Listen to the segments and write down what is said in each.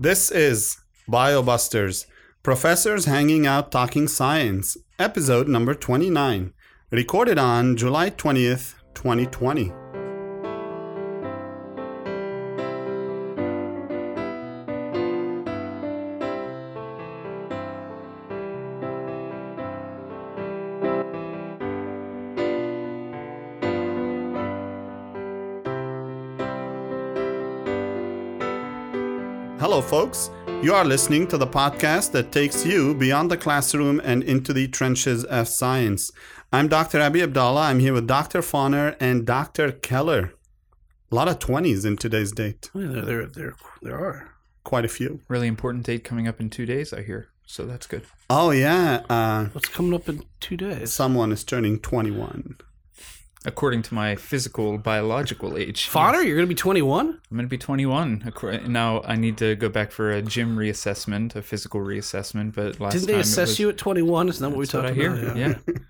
This is BioBusters Professors Hanging Out Talking Science, episode number 29, recorded on July 20th, 2020. Folks. You are listening to the podcast that takes you beyond the classroom and into the trenches of science. I'm Dr. Abi Abdallah. I'm here with Dr. Fauner and Dr. Keller. A lot of 20s in today's date. Yeah, there, there, there, there are. Quite a few. Really important date coming up in two days, I hear. So that's good. Oh, yeah. Uh, What's coming up in two days? someone is turning 21. According to my physical, biological age. Fauner, you're going to be 21? I'm going to be 21. Now I need to go back for a gym reassessment, a physical reassessment. But last Didn't they time assess was- you at 21? Isn't that what we That's what talked I about? hear. Yeah.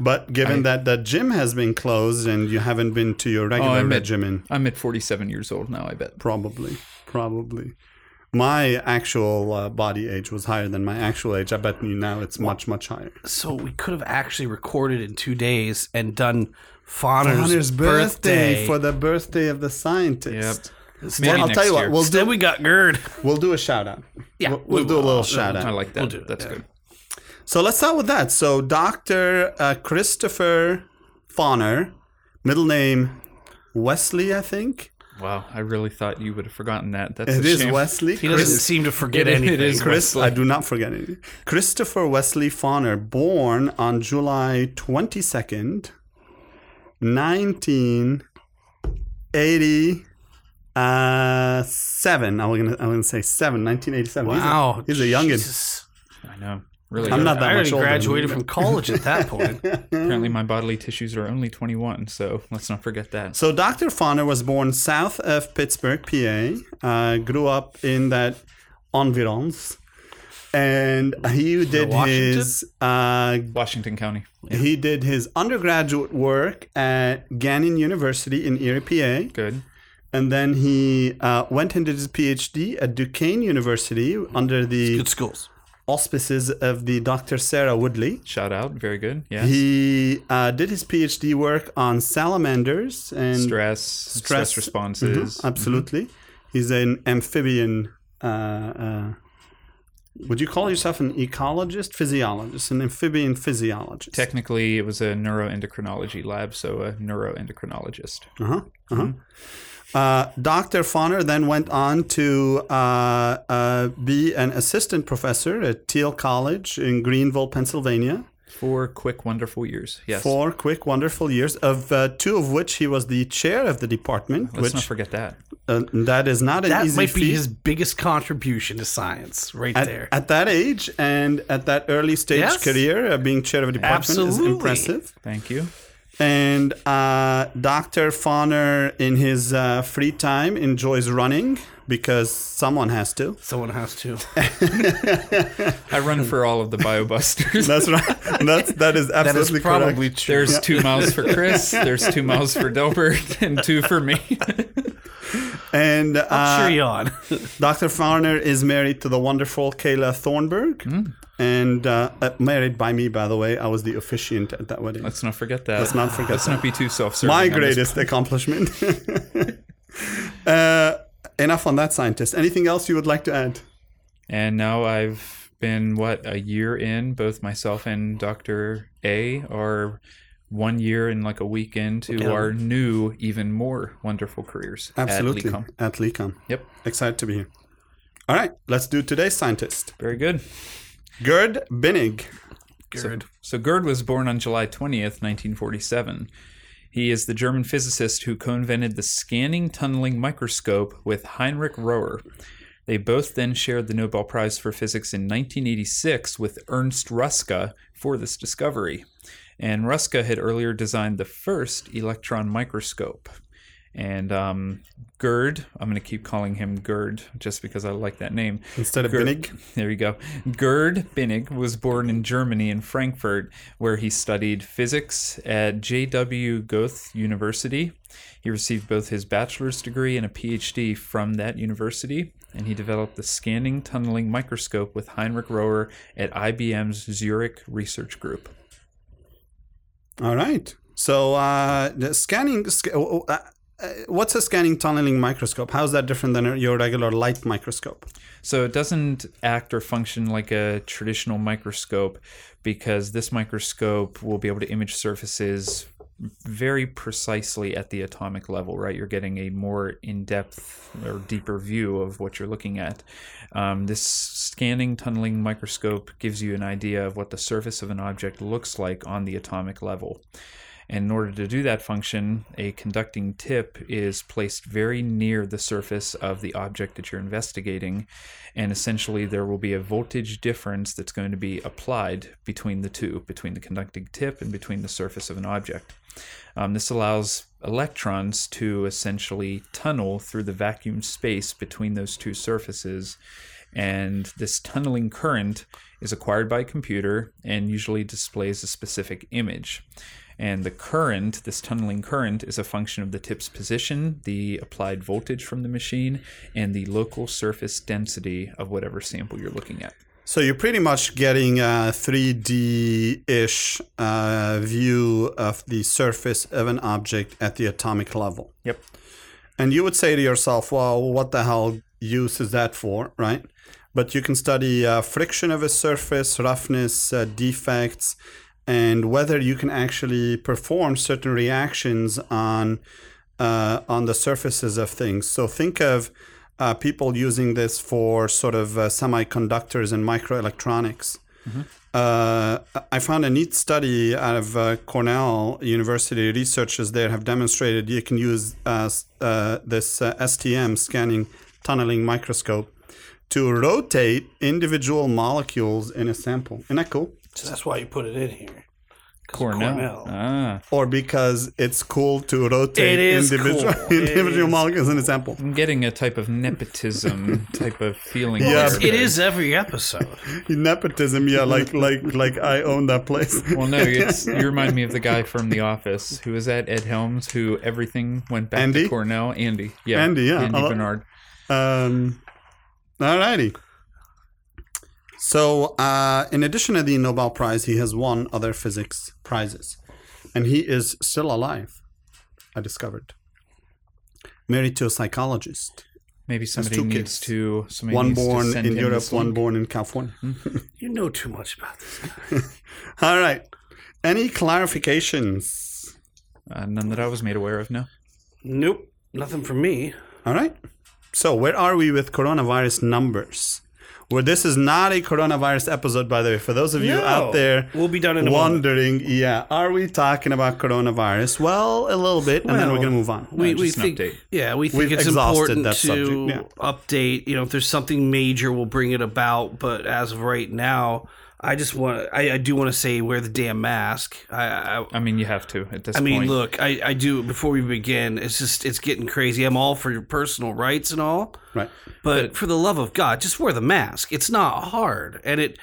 But given I- that the gym has been closed and you haven't been to your Oh, regular I'm at, I'm at 47 years old now. I bet. probably, probably. My actual uh, body age was higher than my actual age. I bet you now it's much, much higher. So we could have actually recorded in two days and done Fauner's, Honors birthday. birthday for the birthday of the scientist. Instead, Maybe I'll tell you what, we'll instead do we got GERD. we'll do a shout out. Yeah, we'll, we'll do a little No, shout I like that. We'll do That's yeah. good. So let's start with that. So Dr. Uh, Christopher Fauner, middle name Wesley, I think. Wow, I really thought you would have forgotten that. That's It a is shame. Wesley. He doesn't seem to forget It- it anything. It is Chris, Wesley. I do not forget anything. Christopher Wesley Fauner, born on July 22nd, 1987. I'm gonna, I'm gonna say seven, 1987. He's a- Wow. He's a, youngin. Jesus. I know. Really. I'm good. not that I already much older graduated you. from college at that point. Apparently, my bodily tissues are only 21. So let's not forget that. So Dr. Fauner was born south of Pittsburgh, PA. Uh, grew up in that environs, and he did Washington? his uh, Washington County. he did his undergraduate work at Gannon University in Erie, PA, Good. and then he uh, went and did his PhD at Duquesne University under the Good schools. auspices of the Dr. Sarah Woodley. Shout out. Very good. Yes. He uh, did his PhD work on salamanders and stress, stress, responses. Mhm, absolutely. He's an amphibian. Uh, uh, would you call yourself an ecologist, physiologist, an amphibian physiologist? Technically, it was a neuroendocrinology lab, so a neuroendocrinologist. Uh-huh. Uh-huh. Uh, Dr. Fauner then went on to uh, uh, be an assistant professor at Thiel College in Greenville, Pennsylvania, Four quick, wonderful years. Yes. for quick, wonderful years, of uh, two of which he was the chair of the department, Let's not forget that. uh, that is not an That easy might be feat. his biggest contribution to science, right at, there. at that age and at that early stage Yes. career, uh, being chair of a department is impressive. Thank you. And uh, Dr. Fauner, in his uh, free time, enjoys running because someone has to. Someone has to. I run for all of the BioBusters. That's right. That's that is That is absolutely probably correct. true. There's two miles for Chris. There's two miles for Delbert, and two for me. And uh, Sure, yawn. Dr. Fauner is married to the wonderful Kayla Thornburg, Hmm. and uh, uh, married by me, by the way. I was the officiant at that wedding. Let's not forget that. Let's not forget that Let's that. not be too self-serving. My greatest accomplishment. uh, enough on that, scientist. Anything else you would like to add? And now I've been what a year in. Both myself and Doctor A are one year and like a week into Yeah. our new, even more wonderful careers. Absolutely. At LECOM. At LECOM. Yep. Excited to be here. All right, let's do today's scientist. Very good. Gerd Binnig. Good. So Gerd was born on July 20th, 1947. He is the German physicist who co-invented the scanning tunneling microscope with Heinrich Rohrer. They both then shared the Nobel Prize for Physics in 1986 with Ernst Ruska for this discovery. And Ruska had earlier designed the first electron microscope. And um, Gerd, I'm going to keep calling him Gerd just because I like that name. Instead of Gerd- Binnig. There you go. Gerd Binnig was born in Germany in Frankfurt, where he studied physics at J.W. Goethe University. He received both his bachelor's degree and a PhD from that university. and he developed the scanning tunneling microscope with Heinrich Rohrer at IBM's Zurich Research Group. All right. So uh, the scanning. sc- uh, uh, what's a scanning tunneling microscope? How is that different than your regular light microscope? So it doesn't act or function like a traditional microscope because this microscope will be able to image surfaces very precisely at the atomic level, right? You're getting a more in depth or deeper view of what you're looking at. Um, this scanning tunneling microscope gives you an idea of what the surface of an object looks like on the atomic level. And in order to do that function, a conducting tip is placed very near the surface of the object that you're investigating. And essentially, there will be a voltage difference that's going to be applied between the two, between the conducting tip and between the surface of an object. Um, this allows electrons to essentially tunnel through the vacuum space between those two surfaces. And this tunneling current is acquired by a computer and usually displays a specific image. And the current, this tunneling current, is a function of the tip's position, the applied voltage from the machine, and the local surface density of whatever sample you're looking at. So you're pretty much getting a 3D-ish uh, view of the surface of an object at the atomic level. Yep. And you would say to yourself, well, what the hell use is that for, right? But you can study uh, friction of a surface, roughness, uh, defects, and whether you can actually perform certain reactions on uh, on the surfaces of things. So think of uh, people using this for sort of uh, semiconductors and microelectronics. Uh, I found a neat study out of uh, Cornell University. Researchers there have demonstrated you can use uh, uh, this uh, STM scanning tunneling microscope to rotate individual molecules in a sample. Isn't that cool? So that's why you put it in here. Cornell. Cornell. Ah, Or because it's cool to rotate individual cool. Individual is. molecules in a sample. I'm getting a type of nepotism type of feeling. Yeah, here. It is every episode. Nepotism, yeah, like like like I own that place. Well, no, it's, you remind me of the guy from The Office who was that Ed Helms, who everything went back Andy? to Cornell. Andy, yeah, Andy, yeah. Andy Hello. Bernard. Um, alrighty. So, uh, in addition to the Nobel Prize, he has won other physics prizes, and he is still alive. I discovered. Married to a psychologist. Maybe somebody two needs kids. to. Somebody one needs to born send in him Europe, one born in California. You know too much about this. All right. Any clarifications? Uh, none that I was made aware of. No. Nope, nothing from me. All right. So, where are we with coronavirus numbers? Well, this is not a coronavirus episode, by the way. For those of you No. out there We'll be done in a wondering, yeah, are we talking about coronavirus? Well, a little bit, and then we're going to move on. We, No, we think, update. yeah, we think We've it's important that to subject, yeah. update. You know, if there's something major, we'll bring it about. But as of right now, I just want, I, I do want to say, wear the damn mask. I, I, I mean, you have to at this I mean, point. look, I, I do. Before we begin, it's just, it's getting crazy. I'm all for your personal rights and all, Right. but for the love of God, just wear the mask. It's not hard, and it.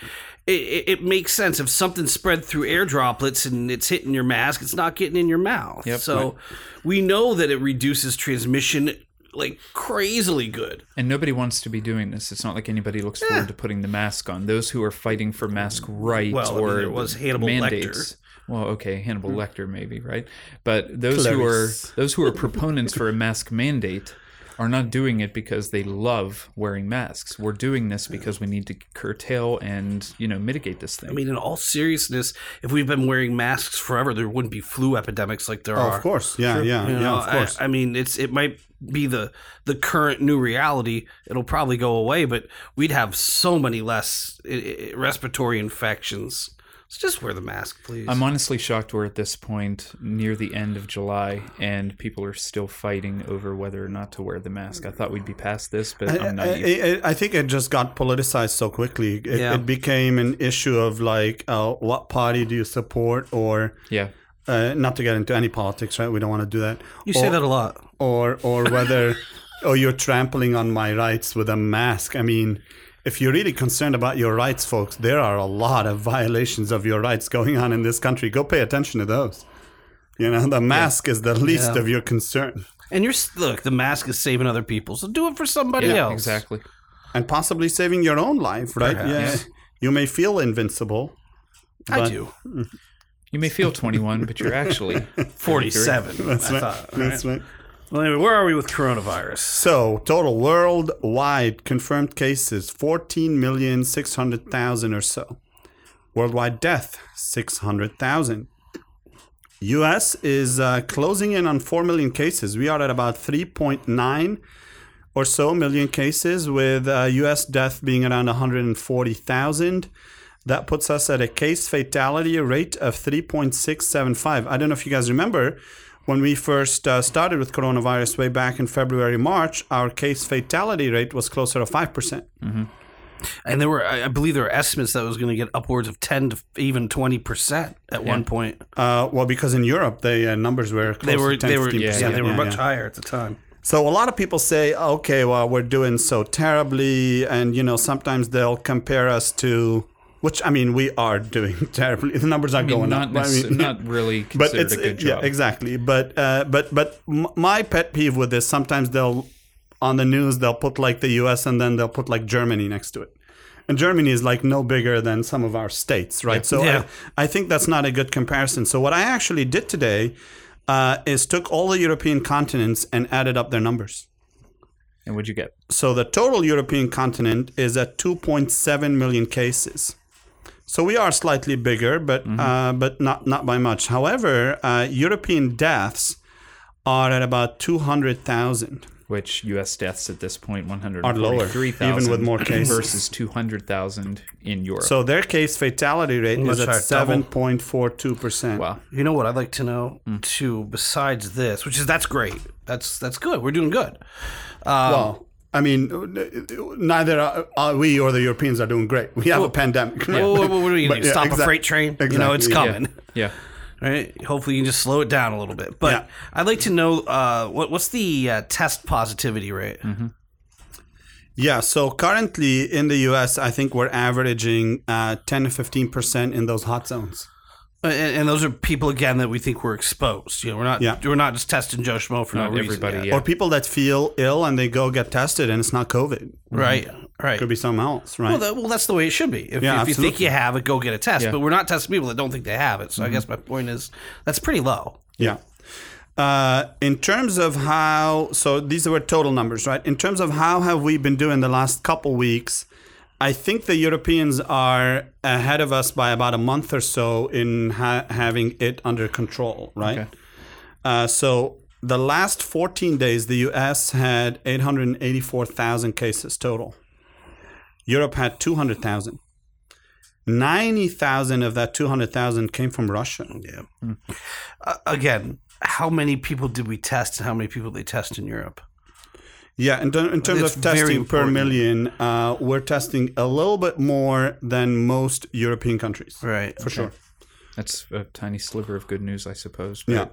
It, it makes sense if something's spread through air droplets and it's hitting your mask, it's not getting in your mouth. Yep. so we know that it reduces transmission like crazily good. And nobody wants to be doing this. It's not like anybody looks forward to putting the mask on. Those who are fighting for mask rights Well, I mean, or there was Hannibal mandates. Well, okay, Hannibal hmm. Lecter maybe, right? But those who are those who are proponents for a mask mandate are not doing it because they love wearing masks. We're doing this because we need to curtail and, you know, mitigate this thing. I mean, in all seriousness, if we've been wearing masks forever, there wouldn't be flu epidemics like there Oh, are. of course. Yeah, yeah, You yeah, know, of course. I, I mean, it's it might be the the current new reality. It'll probably go away, but we'd have so many less i- i- respiratory infections. So just wear the mask, please. I'm honestly shocked we're at this point near the end of July and people are still fighting over whether or not to wear the mask. I thought we'd be past this, but I, I'm I. I, I think it just got politicized so quickly. It, Yeah. it became an issue of like, uh, what party do you support, or yeah. Uh, not to get into any politics, right? We don't want to do that. you say that a lot. or or whether oh you're trampling on my rights with a mask. I mean, if you're really concerned about your rights, folks, there are a lot of violations of your rights going on in this country. Go pay attention to those. You know, the mask is the least Yeah. of your concern. And you're look, the mask is saving other people, so do it for somebody Yeah, else. exactly. and possibly saving your own life, right? Yeah. You may feel invincible. I do. You may feel 21, but you're actually 47. That's I right. thought. That's right. right. Well, anyway, where are we with coronavirus? So, total worldwide confirmed cases 14,600,000 or so. Worldwide death 600,000. US is uh, closing in on 4 million cases. We are at about 3.9 or so million cases, with uh, US death being around 140,000. That puts us at a case fatality rate of 3.675. I don't know if you guys remember when we first uh, started with coronavirus way back in February, March, our case fatality rate was closer to 5%. Mm-hmm. And there were, I I believe, there were estimates that it was going to get upwards of 10 to even 20 percent at one point. Uh, well, because in Europe, the uh, numbers were close They were, to 10, they were, 15%. yeah, they were Yeah, much yeah. higher at the time. So a lot of people say, okay, well, we're doing so terribly, and you know, sometimes they'll compare us to, which I mean, we are doing terribly. The numbers are I mean, going not, up. I mean, not really but it's a good it- yeah, job. exactly. But uh, but but my pet peeve with this, sometimes they'll on the news they'll put like the U.S. and then they'll put like Germany next to it. And Germany is like no bigger than some of our states, right? So Yeah. I, I think that's not a good comparison. So what I actually did today uh, is took all the European continents and added up their numbers. And what'd you get? So the total European continent is at 2.7 million cases. So we are slightly bigger, but uh, but not not by much. However, uh, European deaths are at about 200,000. Which U.S. deaths at this point, Are lower, 143,000. even with more cases. Versus 200,000 in Europe. So their case fatality rate Much is at 7.42 percent. wow. You know what I'd like to know Hmm. too, besides this, which is that's great. That's that's good. We're doing good. Um, Well, I mean, neither are, are we or the Europeans are doing great. We have a pandemic. Well, what, what are you going to do? yeah, Stop a freight train? You know, it's exactly, yeah. coming. Yeah. Right? Hopefully, you can just slow it down a little bit. But Yeah. I'd like to know uh, what what's the uh, test positivity rate? Yeah, so currently in the US, I think we're averaging uh, 10 to 15% in those hot zones. Uh, And, and those are people again that we think were exposed. You know, we're not Yeah. we're not just testing Joe Schmo for Not no reason. everybody, yet. yeah. Or people that feel ill and they go get tested and it's not COVID. Right. Right. Could be something else, right? Well, that, well, that's the way it should be. If, Yeah, if you think you have it, go get a test. Yeah. But we're not testing people that don't think they have it. So I guess my point is that's pretty low. Yeah. Uh, in terms of how, so these were total numbers, right? In terms of how have we been doing the last couple weeks, I think the Europeans are ahead of us by about a month or so in ha- having it under control, right? Okay. Uh, so the last 14 days, the US had 884,000 cases total. Europe had 200,000. 90,000 of that 200,000 came from Russia. Yeah. Uh, again, how many people did we test and how many people they test in Europe? Yeah, in, ter- in terms It's of testing per million, uh, we're testing a little bit more than most European countries. Right. For sure. That's a tiny sliver of good news, I suppose. But Yeah.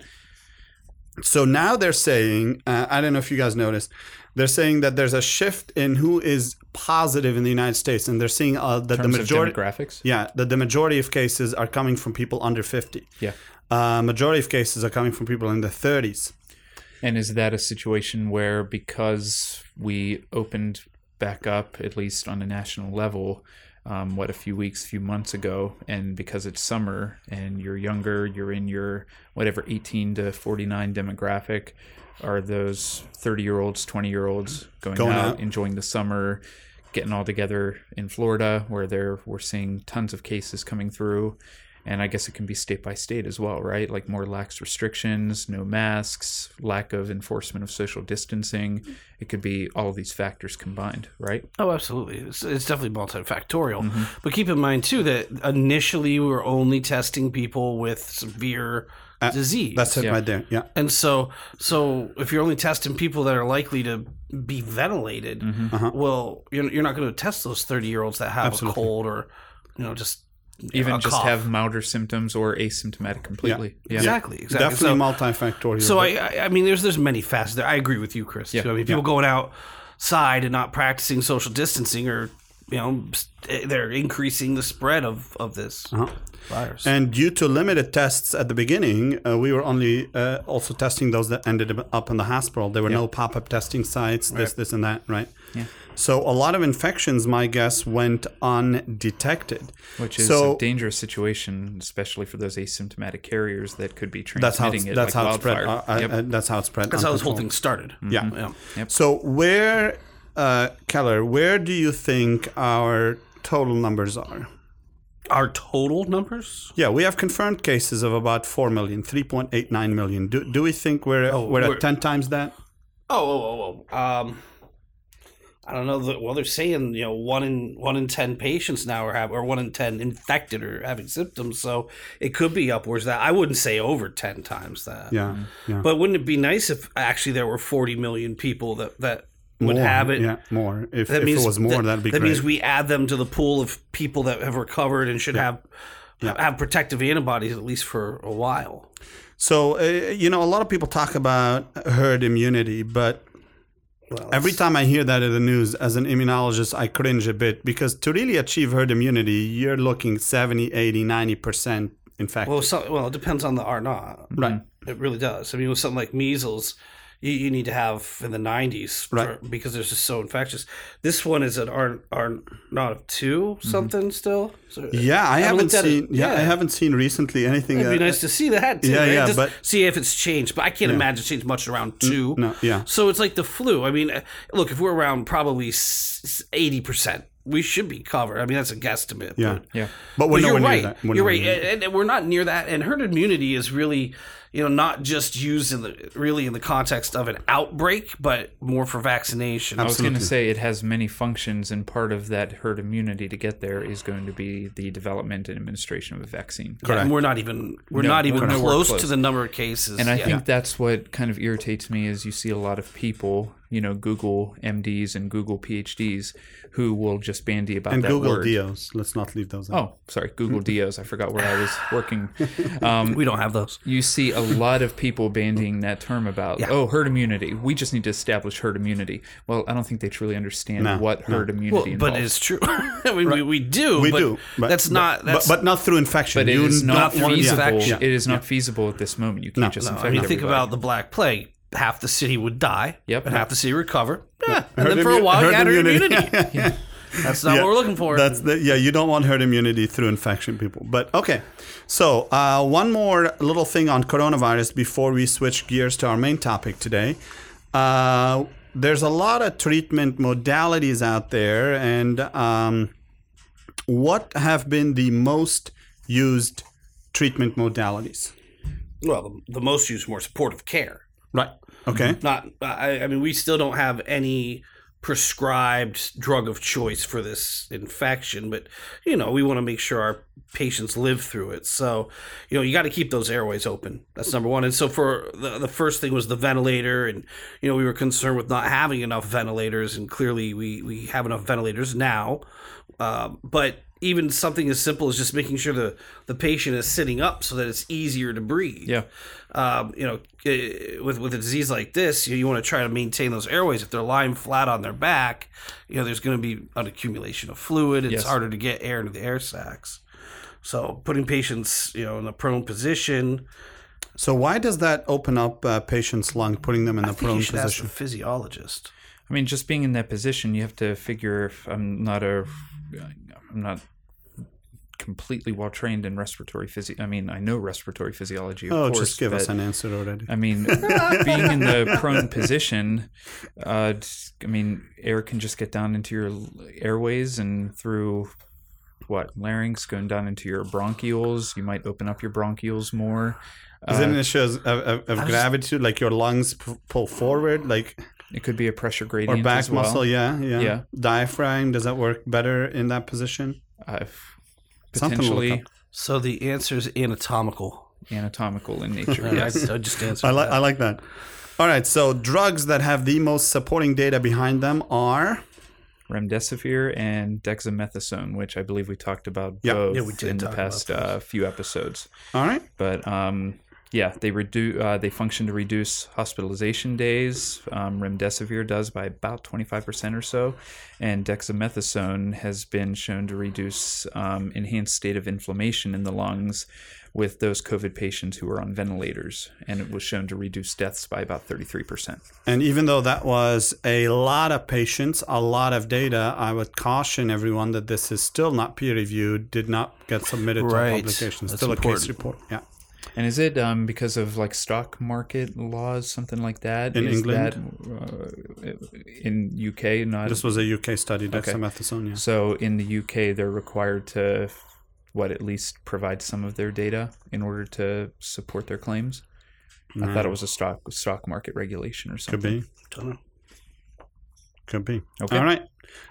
So now they're saying, uh, I don't know if you guys noticed, they're saying that there's a shift in who is positive in the United States, and they're seeing uh, that the majority, of demographics. yeah, that the majority of cases are coming from people under 50. Yeah. Uh, majority of cases are coming from people in the 30s. And is that a situation where because we opened back up, at least on a national level, um, what a few weeks, few months ago, and because it's summer and you're younger, you're in your whatever 18 to 49 demographic, are those 30 year olds, 20 year olds going, Going out, out. enjoying the summer, getting all together in Florida, where there we're seeing tons of cases coming through. And I guess it can be state by state as well, right? Like more lax restrictions, no masks, lack of enforcement of social distancing. It could be all of these factors combined, right? Oh, absolutely. It's, it's definitely multifactorial. Mm-hmm. But keep in mind, too, that initially we were only testing people with severe uh, disease. That's it Yeah. right there. Yeah. And so, so if you're only testing people that are likely to be ventilated, mm-hmm. uh-huh. well, you're, you're not going to test those 30 year olds that have Absolutely. a cold or, you know, just Even just cough. have milder symptoms or asymptomatic completely. Yeah. exactly, exactly. Definitely So- multifactorial. So I, I, I mean, there's there's many facets. There. I agree with you, Chris. Yeah, too. I mean, people going outside and not practicing social distancing, or you know, they're increasing the spread of of this Uh virus. And due to limited tests at the beginning, uh, we were only uh, also testing those that ended up in the hospital. There were no pop-up testing sites, this, this, and that, right? Yeah. So a lot of infections, my guess, went undetected. which is So- a dangerous situation, especially for those asymptomatic carriers that could be That's how transmitting it's, it that's like how it spread. Uh, uh, Yep. uh, that's how it spread. That's how this whole thing started. Yeah. Yeah. So where, uh, Keller, where do you think our total numbers are? Our total numbers? Yeah, we have confirmed cases of about 4 million, 3.89 million. Do, do we think we're, we're, Oh, we're- at 10 times that? Oh, oh, oh, oh. Um, I don't know. The, well, they're saying you know one in one in ten patients now are have or one in ten infected or having symptoms. So it could be upwards that. I wouldn't say over ten times that. Yeah, yeah. But wouldn't it be nice if actually there were forty million people that that would more, have it? Yeah, more. If, That if means it was more, that, that'd be that great. means we add them to the pool of people that have recovered and should have have protective antibodies at least for a while. so, uh, you know, a lot of people talk about herd immunity, but Well, every time I hear that in the news as an immunologist, I cringe a bit because to really achieve herd immunity, you're looking 70, 80, 90% infected. Well, so, well, it depends on the R naught. Right. It really does. I mean, with something like measles, you, you need to have in the 90s for- Right. because it's just so infectious. This one is an R, R naught of 2 mm-hmm. something still. So uh, yeah, I haven't looked at it. seen. Yeah, I haven't seen recently anything. It'd be nice to see that too. Yeah, right? yeah, Just but- see if it's changed. But I can't imagine it's changed much around mm, two. no, yeah. So it's like the flu. I mean, uh, look, if we're around probably eighty percent, we should be covered. I mean, that's a guesstimate. Yeah. but- Yeah. But we're but you're right. near that. We're You're right, and, and we're not near that. And herd immunity is really, you know, not just used in the really in the context of an outbreak, but more for vaccination. I was going to say it has many functions, and part of that herd immunity to get there is going to be the development and administration of a vaccine. And we're not even we're No, not even we're close, close. to the number of cases. And I Yeah. think that's what kind of irritates me is you see a lot of people, you know, Google MDs and Google PhDs who will just bandy about And that Google word. DOs. Let's not leave those out. Oh, sorry, Google DOs. I forgot where I was working. Um, we don't have those. you see a lot of people bandying that term about Yeah. oh herd immunity. We just need to establish herd immunity. Well, I don't think they truly understand No, what no. herd immunity Well, but it's true. I mean, we, we do. we but do. But, that's but- not. That's but, but not through infection. But it You is not, not feasible. infection. It is not feasible at this moment. You can't just No, infect I mean, think about the Black Plague. Half the city would die. Yep. And half the city recover. Yeah. And then for a while, you herd had herd immunity. immunity. That's not Yeah, what we're looking for. That's the yeah. You don't want herd immunity through infection, people. But okay, so uh, one more little thing on coronavirus before we switch gears to our main topic today. Uh, there's a lot of treatment modalities out there, and um, what have been the most used treatment modalities? well, the, the most used more supportive care. Right. Okay. Not. I, I mean, we still don't have any prescribed drug of choice for this infection, but you know, we want to make sure our patients live through it. So, you know, you got to keep those airways open. That's number one. And so, for the the first thing was the ventilator, and you know, we were concerned with not having enough ventilators, and clearly we we have enough ventilators now. Um, but even something as simple as just making sure the the patient is sitting up so that it's easier to breathe Yeah. Um, you know, eh, with with a disease like this, you, you want to try to maintain those airways. If they're lying flat on their back, you know, there's going to be an accumulation of fluid. It's Yes. harder to get air into the air sacs. So putting patients, you know, in a prone position, So why does that open up uh, patients' lung, putting them in the I think you prone should ask position? the physiologist. I mean, just being in that position, you have to figure if I'm not a, I'm not completely well trained in respiratory physi. I mean, I know respiratory physiology. Of Oh, course, just give us an answer already. I mean, being in the prone position, uh, I mean, air can just get down into your airways and through what larynx going down into your bronchioles. You might open up your bronchioles more. Is it Uh, an issue of, of, of gravity, like your lungs p- pull forward, like it could be a pressure gradient or back well. muscle? Yeah, yeah, Yeah. Diaphragm does that work better in that position? Look potentially. So the answer is anatomical. anatomical in nature. I, yes. I just answered. I like that. I like that. All right, so drugs that have the most supporting data behind them are remdesivir and dexamethasone, which I believe we talked about Yeah. both Yeah, we did in the past uh, few episodes. all right. But um, Yeah, they reduce. Uh, they function to reduce hospitalization days. Um, remdesivir does by about twenty five percent or so, and dexamethasone has been shown to reduce um, enhanced state of inflammation in the lungs with those COVID patients who are on ventilators, and it was shown to reduce deaths by about thirty three percent. And even though that was a lot of patients, a lot of data, I would caution everyone that this is still not peer reviewed, did not get submitted to Right. a publication, That's still a case report. Yeah. And is it um, because of like stock market laws, something like that? In Is England? that, uh, in UK, not This was a UK study, dexamethasone. Yeah. So in the UK, they're required to, what, at least provide some of their data in order to support their claims. I thought it was a stock stock market regulation or something. Could be. Don't know. Could be. Okay. All right.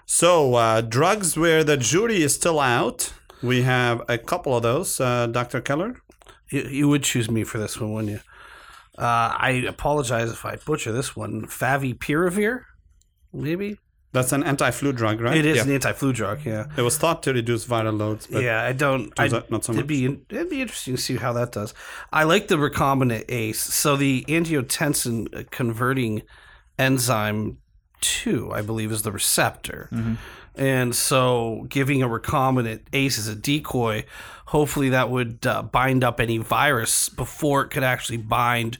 So, uh, drugs where the jury is still out. We have a couple of those. Uh, Dr. Keller? You, you would choose me for this one, wouldn't you? Uh, I apologize if I butcher this one. Favipiravir, maybe That's an anti flu drug, right? it is Yeah. an anti-flu drug. Yeah, It was thought to reduce viral loads, but yeah. I don't. I, not so it'd much. be it'd be interesting to see how that does. I like the recombinant ACE. So the angiotensin converting enzyme two, I believe, is the receptor. Mm-hmm. And so, giving a recombinant ACE as a decoy, hopefully that would uh, bind up any virus before it could actually bind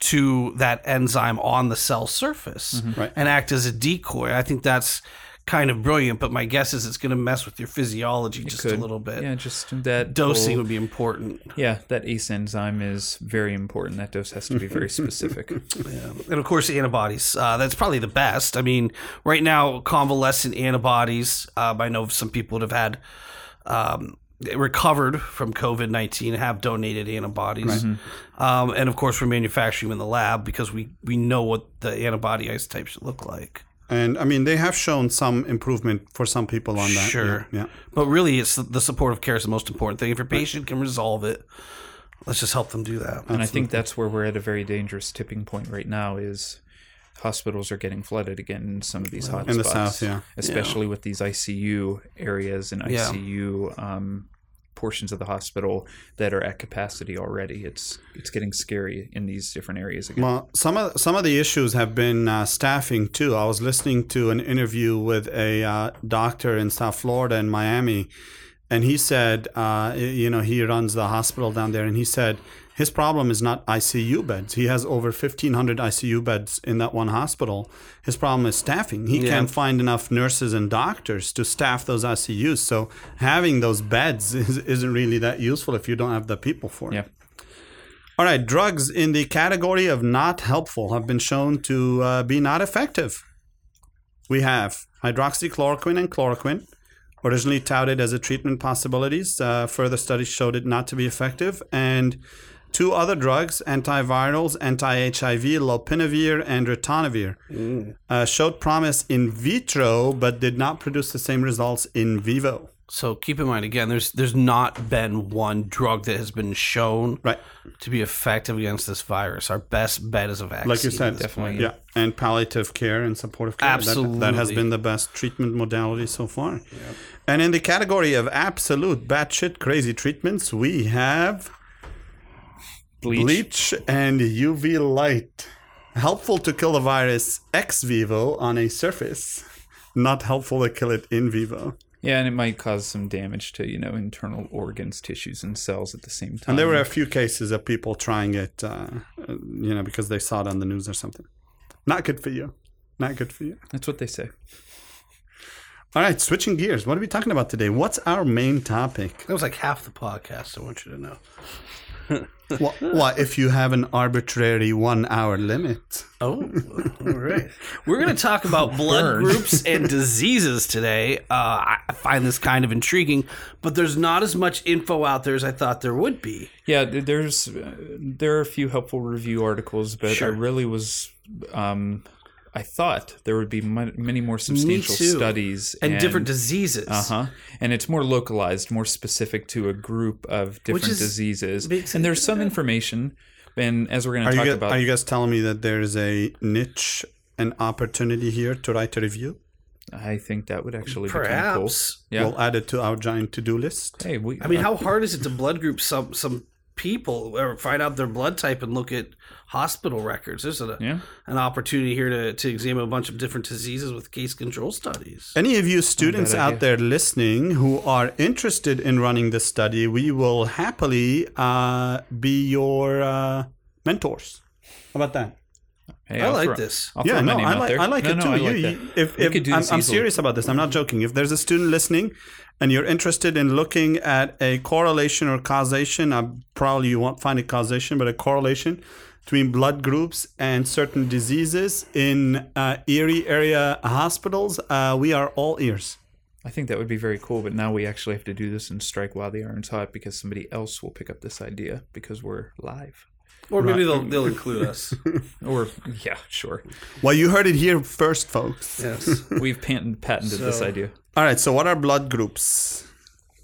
to that enzyme on the cell surface Right. and act as a decoy. I think that's kind of brilliant, but my guess is it's going to mess with your physiology just a little bit. Yeah, just that Dosing whole- would be important. yeah, that ACE enzyme is very important. That dose has to be very specific. Yeah. And of course, antibodies. Uh, that's probably the best. I mean, right now, convalescent antibodies. Um, I know some people that have had um, recovered from COVID 19 have donated antibodies. Um, and of course, we're manufacturing them in the lab because we, we know what the antibody isotypes look like. And I mean, they have shown some improvement for some people on that. Sure. Yeah. yeah. But really, it's the, the supportive care is the most important thing. If your patient can resolve it, let's just help them do that. and I think that's where we're at a very dangerous tipping point right now. Is hospitals are getting flooded again in some of these hot In the spots, south, yeah. especially with these ICU areas and Yeah. ICU um, portions of the hospital that are at capacity already. It's it's getting scary in these different areas again. Well, some of some of the issues have been uh, staffing too. I was listening to an interview with a uh, doctor in South Florida in Miami, and he said, uh, you know, he runs the hospital down there, and he said his problem is not ICU beds. He has over fifteen hundred ICU beds in that one hospital. His problem is staffing. He Yeah. can't find enough nurses and doctors to staff those ICUs. So having those beds is, isn't really that useful if you don't have the people for it. Yeah. All right, drugs in the category of not helpful have been shown to uh, be not effective. We have hydroxychloroquine and chloroquine, originally touted as a treatment possibilities. Uh, further studies showed it not to be effective. And two other drugs, antivirals, anti-HIV, lopinavir and ritonavir, uh, showed promise in vitro but did not produce the same results in vivo. So keep in mind again, there's there's not been one drug that has been shown Right. to be effective against this virus. Our best bet is a vaccine. like you said, definitely, point. yeah, and palliative care and supportive care. That- That, has been the best treatment modality so far. And in the category of absolute batshit crazy treatments, we have Bleach. bleach and UV light. Helpful to kill the virus ex vivo on a surface, not helpful to kill it in vivo. Yeah, and it might cause some damage to you know internal organs, tissues, and cells at the same time. And there were a few cases of people trying it, uh, uh, you know, because they saw it on the news or something. Not good for you. Not good for you. That's what they say. All right, switching gears. What are we talking about today? What's our main topic? That was like half the podcast. I want you to know. what, what if you have an arbitrary one hour limit? Oh, all right. We're going to talk about blood Burn. groups and diseases today. Uh, I find this kind of intriguing, but there's not as much info out there as I thought there would be. Yeah, there's uh, there are a few helpful review articles, but Sure. I really was um, I thought there would be many more substantial studies And, different diseases. Uh huh. And it's more localized, more specific to a group of different is- diseases. makes And there's some information, and as we're going Are to you, talk guys, about, are you guys telling me that there's a niche, an opportunity here to write a review? I think that would actually become cool. Perhaps. Yeah. We'll add it to our giant to do list. hey, we. I mean, how hard is it to blood group some some people or find out their blood type and look at hospital records. There's a, Yeah. an opportunity here to, to examine a bunch of different diseases with case control studies. Any of you students out idea. there listening who are interested in running this study, we will happily uh, be your uh, mentors. How about that? Hey, I I'll like throw- this. I'll yeah, no, I like. I like No, it no, too. I You- like you- that. if, We if, could do I'm, I'm serious about this. I'm not joking. If there's a student listening and you're interested in looking at a correlation or causation, uh, probably you won't find a causation, but a correlation between blood groups and certain diseases in uh, Erie area hospitals, uh, we are all ears. I think that would be very cool, but now we actually have to do this and strike while the iron's hot because somebody else will pick up this idea because we're live. Or maybe they'll, they'll include us. Or yeah, sure. Well, you heard it here first, folks. yes. We've patent, patented this idea. All right, so what are blood groups?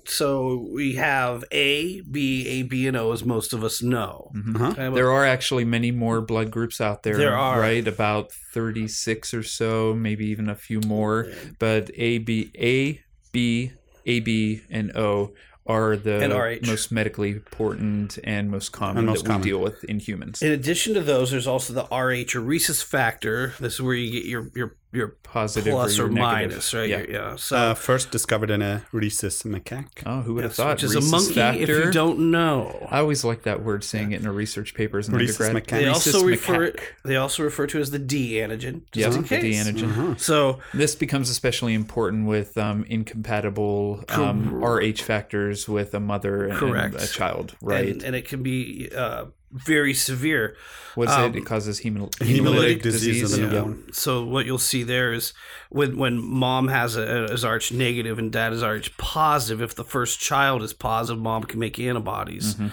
So we have A, B, A, B, and O, as most of us know. Uh-huh. Kind of a- There are actually many more blood groups out there. There are. right about thirty six or so, maybe even a few more. But A, B, A, B, A, B, and O are the most medically important and most common most that we deal with in humans. In addition to those, there's also the RH or rhesus factor. This is where you get your your your Positive plus or, or negative. minus, right? Yeah. Yeah. So Uh, first discovered in a rhesus macaque. Oh, who would have thought? which is a Rhesus monkey if you don't know. I always like that word, saying it in a research papers in Rhesus undergrad. macaque. They Rhesus also refer macaque. they also refer to it as the D antigen, just Yep, in the. D antigen. Uh-huh. So This becomes especially important with um, incompatible um, RH factors with a mother and Correct. a child, right? and, and it can be uh, very severe. What's um, it? It causes hemol- hemolytic hemolytic, disease of the Yeah. newborn. So what you'll see there is when when mom has a is RH negative and dad is RH positive. If the first child is positive, mom can make antibodies, Mm-hmm.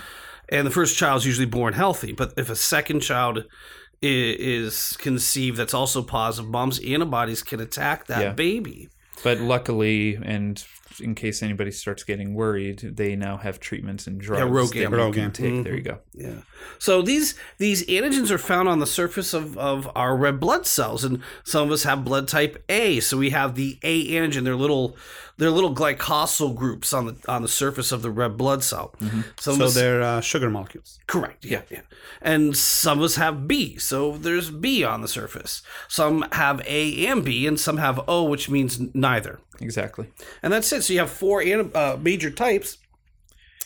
and the first child is usually born healthy. But if a second child i- is conceived that's also positive, mom's antibodies can attack that Yeah. baby. But luckily, and in case anybody starts getting worried, they now have treatments and drugs RhoGAM. that you can RhoGAM. take. There you go. Yeah. So these these antigens are found on the surface of, of our red blood cells, and some of us have blood type A. So we have the A antigen. They're little they're little glycosyl groups on the on the surface of the red blood cell. Some of So us, they're uh, sugar molecules. correct. Yeah, yeah. And some of us have B. So there's B on the surface. Some have A and B, and some have O, which means neither. Exactly. And that's it. So you have four an- uh, major types,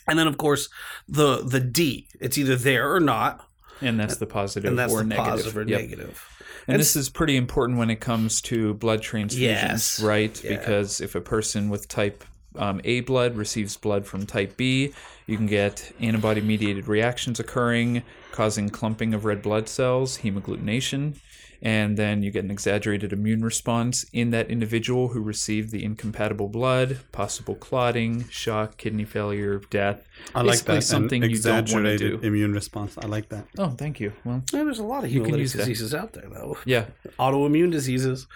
and then of course the the D. It's either there or not. And that's the positive and that's or the negative. positive or Yep. negative. And, this is pretty important when it comes to blood transfusions, Yes. right? Yeah. Because if a person with type um, A blood receives blood from type B, you can get antibody mediated reactions occurring, causing clumping of red blood cells, hemagglutination, and then you get an exaggerated immune response in that individual who received the incompatible blood, possible clotting, shock, kidney failure, death. I like Basically that. something An you don't want to exaggerated do. immune response. I like that. Oh, thank you. Well, Yeah, there's a lot of can hemolytic use that. diseases out there, though. yeah, Autoimmune diseases.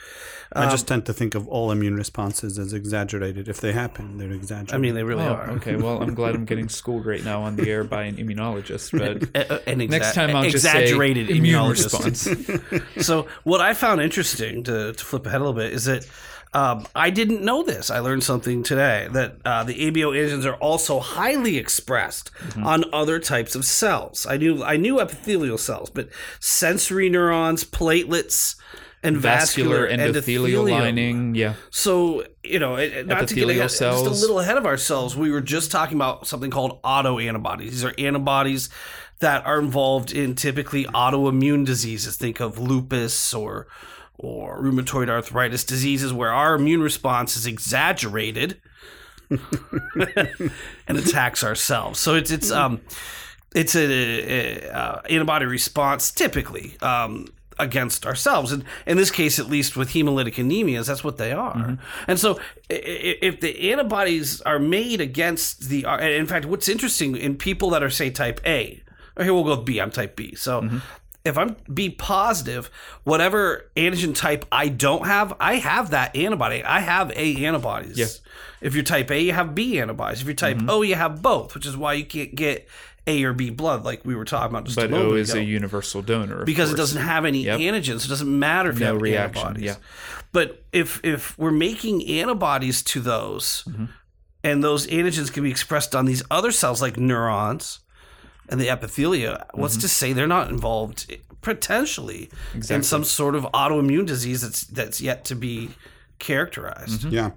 I Um, just tend to think of all immune responses as exaggerated. If they happen, they're exaggerated. I mean, they really Oh, are. okay. Well, I'm glad I'm getting schooled right now on the air by an immunologist. But A- a- An exa- next time I'll just say exaggerated immune immunologist. response. so what I found interesting to, to flip ahead a little bit is that um, I didn't know this. I learned something today that uh, the ABO antigens are also highly expressed Mm-hmm. on other types of cells. I knew I knew epithelial cells, but sensory neurons, platelets, and Vascular vascular, endothelial endothelium. lining. Yeah. So you know, it, not to get ahead, just a little ahead of ourselves, we were just talking about something called autoantibodies. These are antibodies that are involved in typically autoimmune diseases. Think of lupus or or rheumatoid arthritis diseases, where our immune response is exaggerated and attacks ourselves. So it's it's um it's a, a, uh antibody response typically um, against ourselves, and in this case, at least with hemolytic anemias, that's what they are. Mm-hmm. And so, if the antibodies are made against the, uh, in fact, what's interesting in people that are say type A, or here we'll go with B. I'm type B, so. Mm-hmm. If I'm B positive, whatever antigen type I don't have, I have that antibody. I have A antibodies. Yeah. If you're type A, you have B antibodies. If you're type mm-hmm. O, you have both, which is why you can't get A or B blood, like we were talking about just a But moment O is ago. a universal donor of because it doesn't have any Yep. antigens. It doesn't matter if you No have reaction, antibodies. yeah. But if if we're making antibodies to those, Mm-hmm. and those antigens can be expressed on these other cells like neurons, and the epithelia, what's mm-hmm. to say they're not involved eh, potentially in some sort of autoimmune disease that's that's yet to be characterized? Mm-hmm. Yeah,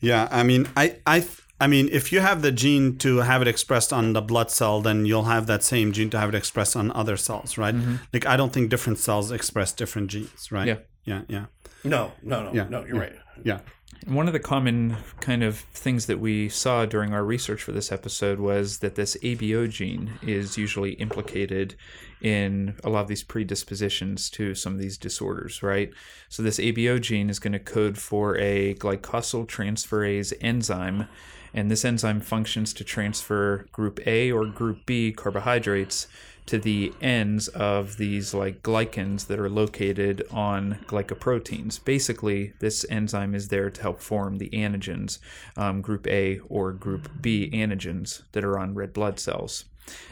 yeah. I mean, I, I, I mean, if you have the gene to have it expressed on the blood cell, then you'll have that same gene to have it expressed on other cells, right? Mm-hmm. Like, I don't think different cells express different genes, right? Yeah. yeah, yeah, No, no, no, Yeah, no. You're right. yeah. One of the common kind of things that we saw during our research for this episode was that this ABO gene is usually implicated in a lot of these predispositions to some of these disorders, right? So, this ABO gene is going to code for a glycosyltransferase enzyme, and this enzyme functions to transfer group A or group B carbohydrates to the ends of these like glycans that are located on glycoproteins. Basically, this enzyme is there to help form the antigens, um, group A or group B antigens that are on red blood cells.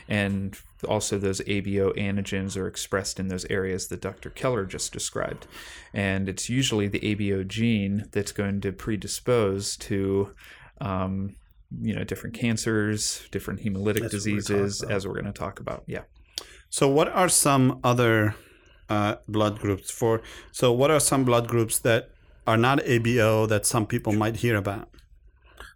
And also, those ABO antigens are expressed in those areas that Dr. Keller just described. And it's usually the ABO gene that's going to predispose to um, you know different cancers different hemolytic That's what we're diseases as we're going to talk about yeah So, what are some other uh, blood groups for? So, what are some blood groups that are not ABO that some people might hear about?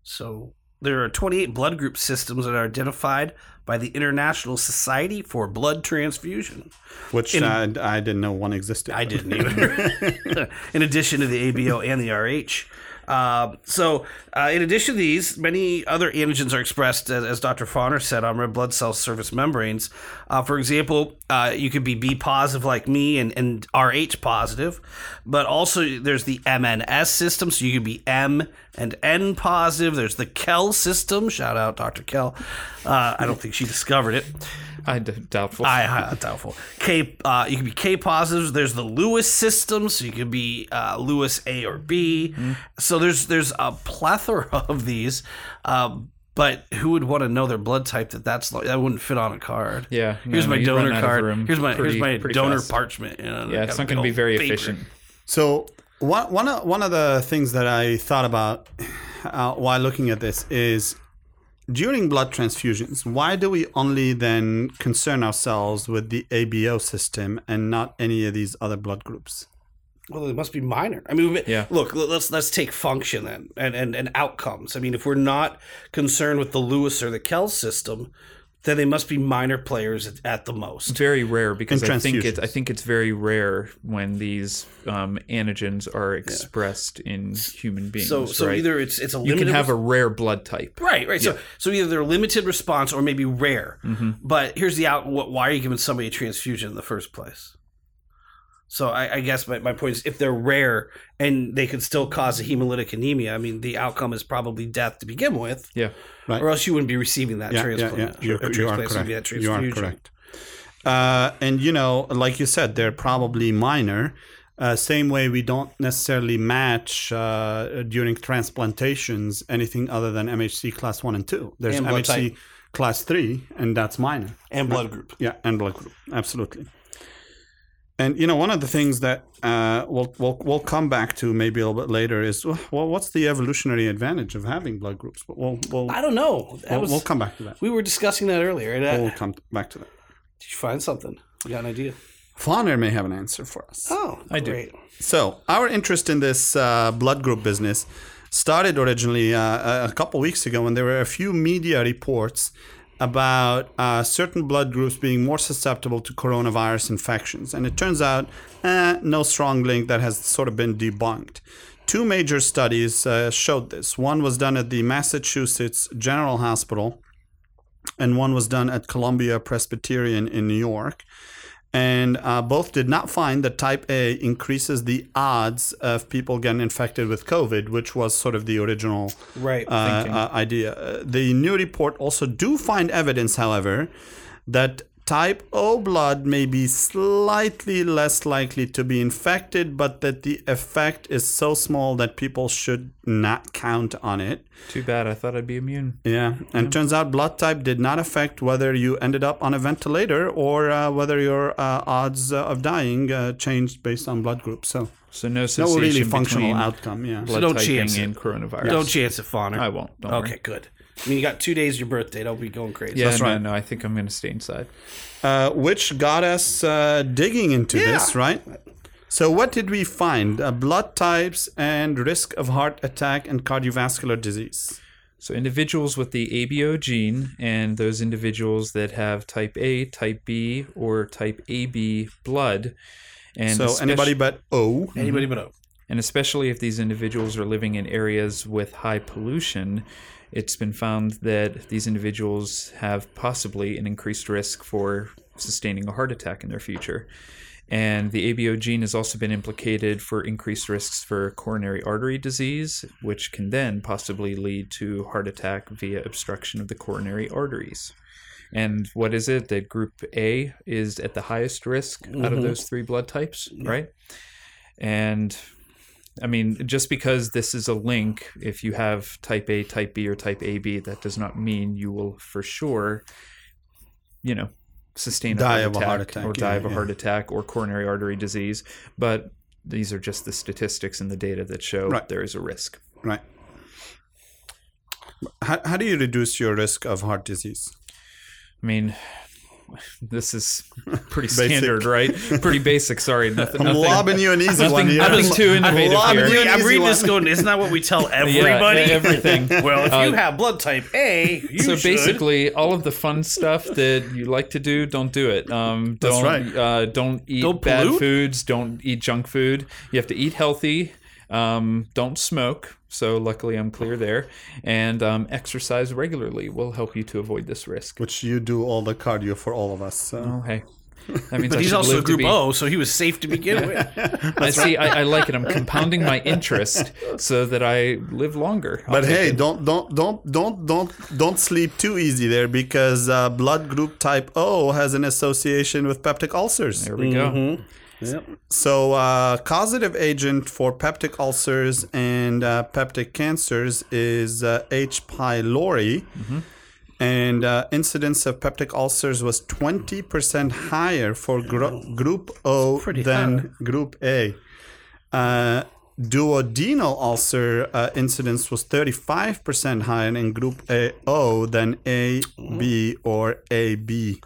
So there are 28 blood group systems that are identified by the International Society for Blood Transfusion. Which In- I, I didn't know one existed. I didn't either. in addition to the ABO and the RH. Uh, so, uh, in addition to these, many other antigens are expressed, as, as Dr. Fauner said, on red blood cell surface membranes. Uh, for example, uh, you could be B positive like me and, and RH positive, but also there's the MNS system, so you could be M and N positive. There's the Kell system. Shout out Dr. Kell. Uh, I don't think she discovered it. I d- doubtful I, I doubtful. K, uh, you can be K positives. There's the Lewis system, so you could be uh, Lewis A or B. So there's there's a plethora of these. Um, but who would want to know their blood type? That that's like, that wouldn't fit on a card. Yeah, no, Here's my donor card. Here's my pretty- here's my donor fast. parchment. You know, yeah got it's not going to be very paper. efficient So one one of, one of the things that I thought about uh, while looking at this is during blood transfusions, why do we only then concern ourselves with the ABO system and not any of these other blood groups? Well, it must be minor. I mean, Yeah. look, let's let's take function then and, and and outcomes. I mean, if we're not concerned with the Lewis or the Kell system, then they must be minor players at, at the most. It's very rare because I think it I think it's very rare when these um, antigens are expressed in human beings. So so right? either it's it's a you can have a rare blood type. right right. So so either they're limited response or maybe rare. Mm-hmm. But here's the out. What, why are you giving somebody a transfusion in the first place? So I, I guess my, my point is, if they're rare and they could still cause a hemolytic anemia, I mean, the outcome is probably death to begin with. Yeah, Right. or else you wouldn't be receiving that Yeah, yeah, transplant. yeah. You, or you are correct. You are correct. Uh, and you know, like you said, they're probably minor. Uh, same way we don't necessarily match uh, during transplantations anything other than MHC class one and two. There's And MHC type. class three, and that's minor. And blood group. Yeah, and blood group, absolutely. And you know, one of the things that uh, we'll, we'll we'll come back to maybe a little bit later is well, what's the evolutionary advantage of having blood groups? But we'll we'll, I don't know. We'll, was, we'll come back to that. we were discussing that earlier. And I- We'll come back to that. did you find something? You got an idea? Fauner may have an answer for us. Oh, I do. So, our interest in this uh, blood group business started originally uh, a couple weeks ago when there were a few media reports about uh, certain blood groups being more susceptible to coronavirus infections. And it turns out, eh, no strong link that has sort of been debunked. Two major studies uh, showed this. One was done at the Massachusetts General Hospital, and one was done at Columbia Presbyterian in New York and uh, both did not find that type A increases the odds of people getting infected with COVID, which was sort of the original Right. uh, uh, idea. Uh, the new report also do find evidence, however, that type O blood may be slightly less likely to be infected, but that the effect is so small that people should not count on it. too bad. I thought I'd be immune. Yeah, and turns out blood type did not affect whether you ended up on a ventilator or uh, whether your uh, odds uh, of dying uh, changed based on blood group. So So no no association really functional outcome. Yeah. blood don't typing chance it. and coronavirus. Don't chance it, Fauner. I won't. Don't Okay, worry. good. I mean, you got two days of your birthday. Don't be going crazy. Yeah, That's no, right. no, I think I'm going to stay inside. uh, which got us uh, digging into Yeah. this, right? So, what did we find? Uh, blood types and risk of heart attack and cardiovascular disease. So individuals with the ABO gene and those individuals that have type A, type B, or type AB blood, and so, espec- anybody but O. Anybody but O. and especially if these individuals are living in areas with high pollution, it's been found that these individuals have possibly an increased risk for sustaining a heart attack in their future. And the ABO gene has also been implicated for increased risks for coronary artery disease, which can then possibly lead to heart attack via obstruction of the coronary arteries. And what is it that group A is at the highest risk out of mm-hmm. those three blood types, right? And I mean, just because this is a link, if you have type A, type B, or type AB, that does not mean you will for sure, you know, sustain a, Die heart, of a attack heart attack, or die of a yeah. heart attack or coronary artery disease. But these are just the statistics and the data that show Right. there is a risk. Right. How, how do you reduce your risk of heart disease? I mean, this is pretty standard, right? Pretty basic. Sorry, nothing. I'm nothing lobbing you an easy nothing- one here. nothing too innovative lobbing here. you I'm reading one. this going, isn't that what we tell Yeah, everybody? everything. well, if you Uh, have blood type A, you so should. basically, all of the fun stuff that you like to do, don't do it. Um, That's don't right. uh, don't eat Don't bad pollute? foods. Don't eat junk food. You have to eat healthy. Um, don't smoke. So luckily, I'm clear there. And um, exercise regularly will help you to avoid this risk. Which you do all the cardio for all of us. So. Oh, hey. That means but I he's also group be- O, so he was safe to begin with. I see. I, I like it. I'm compounding my interest so that I live longer. I'll But hey, it. don't don't don't don't don't don't sleep too easy there because uh, blood group type O has an association with peptic ulcers. there we go. Yep. So, uh, causative agent for peptic ulcers and uh, peptic cancers is uh, H. pylori. And uh, incidence of peptic ulcers was 20% higher for gro- group O than group A. Uh, duodenal ulcer uh, incidence was 35% higher in group A O than A, B, or AB.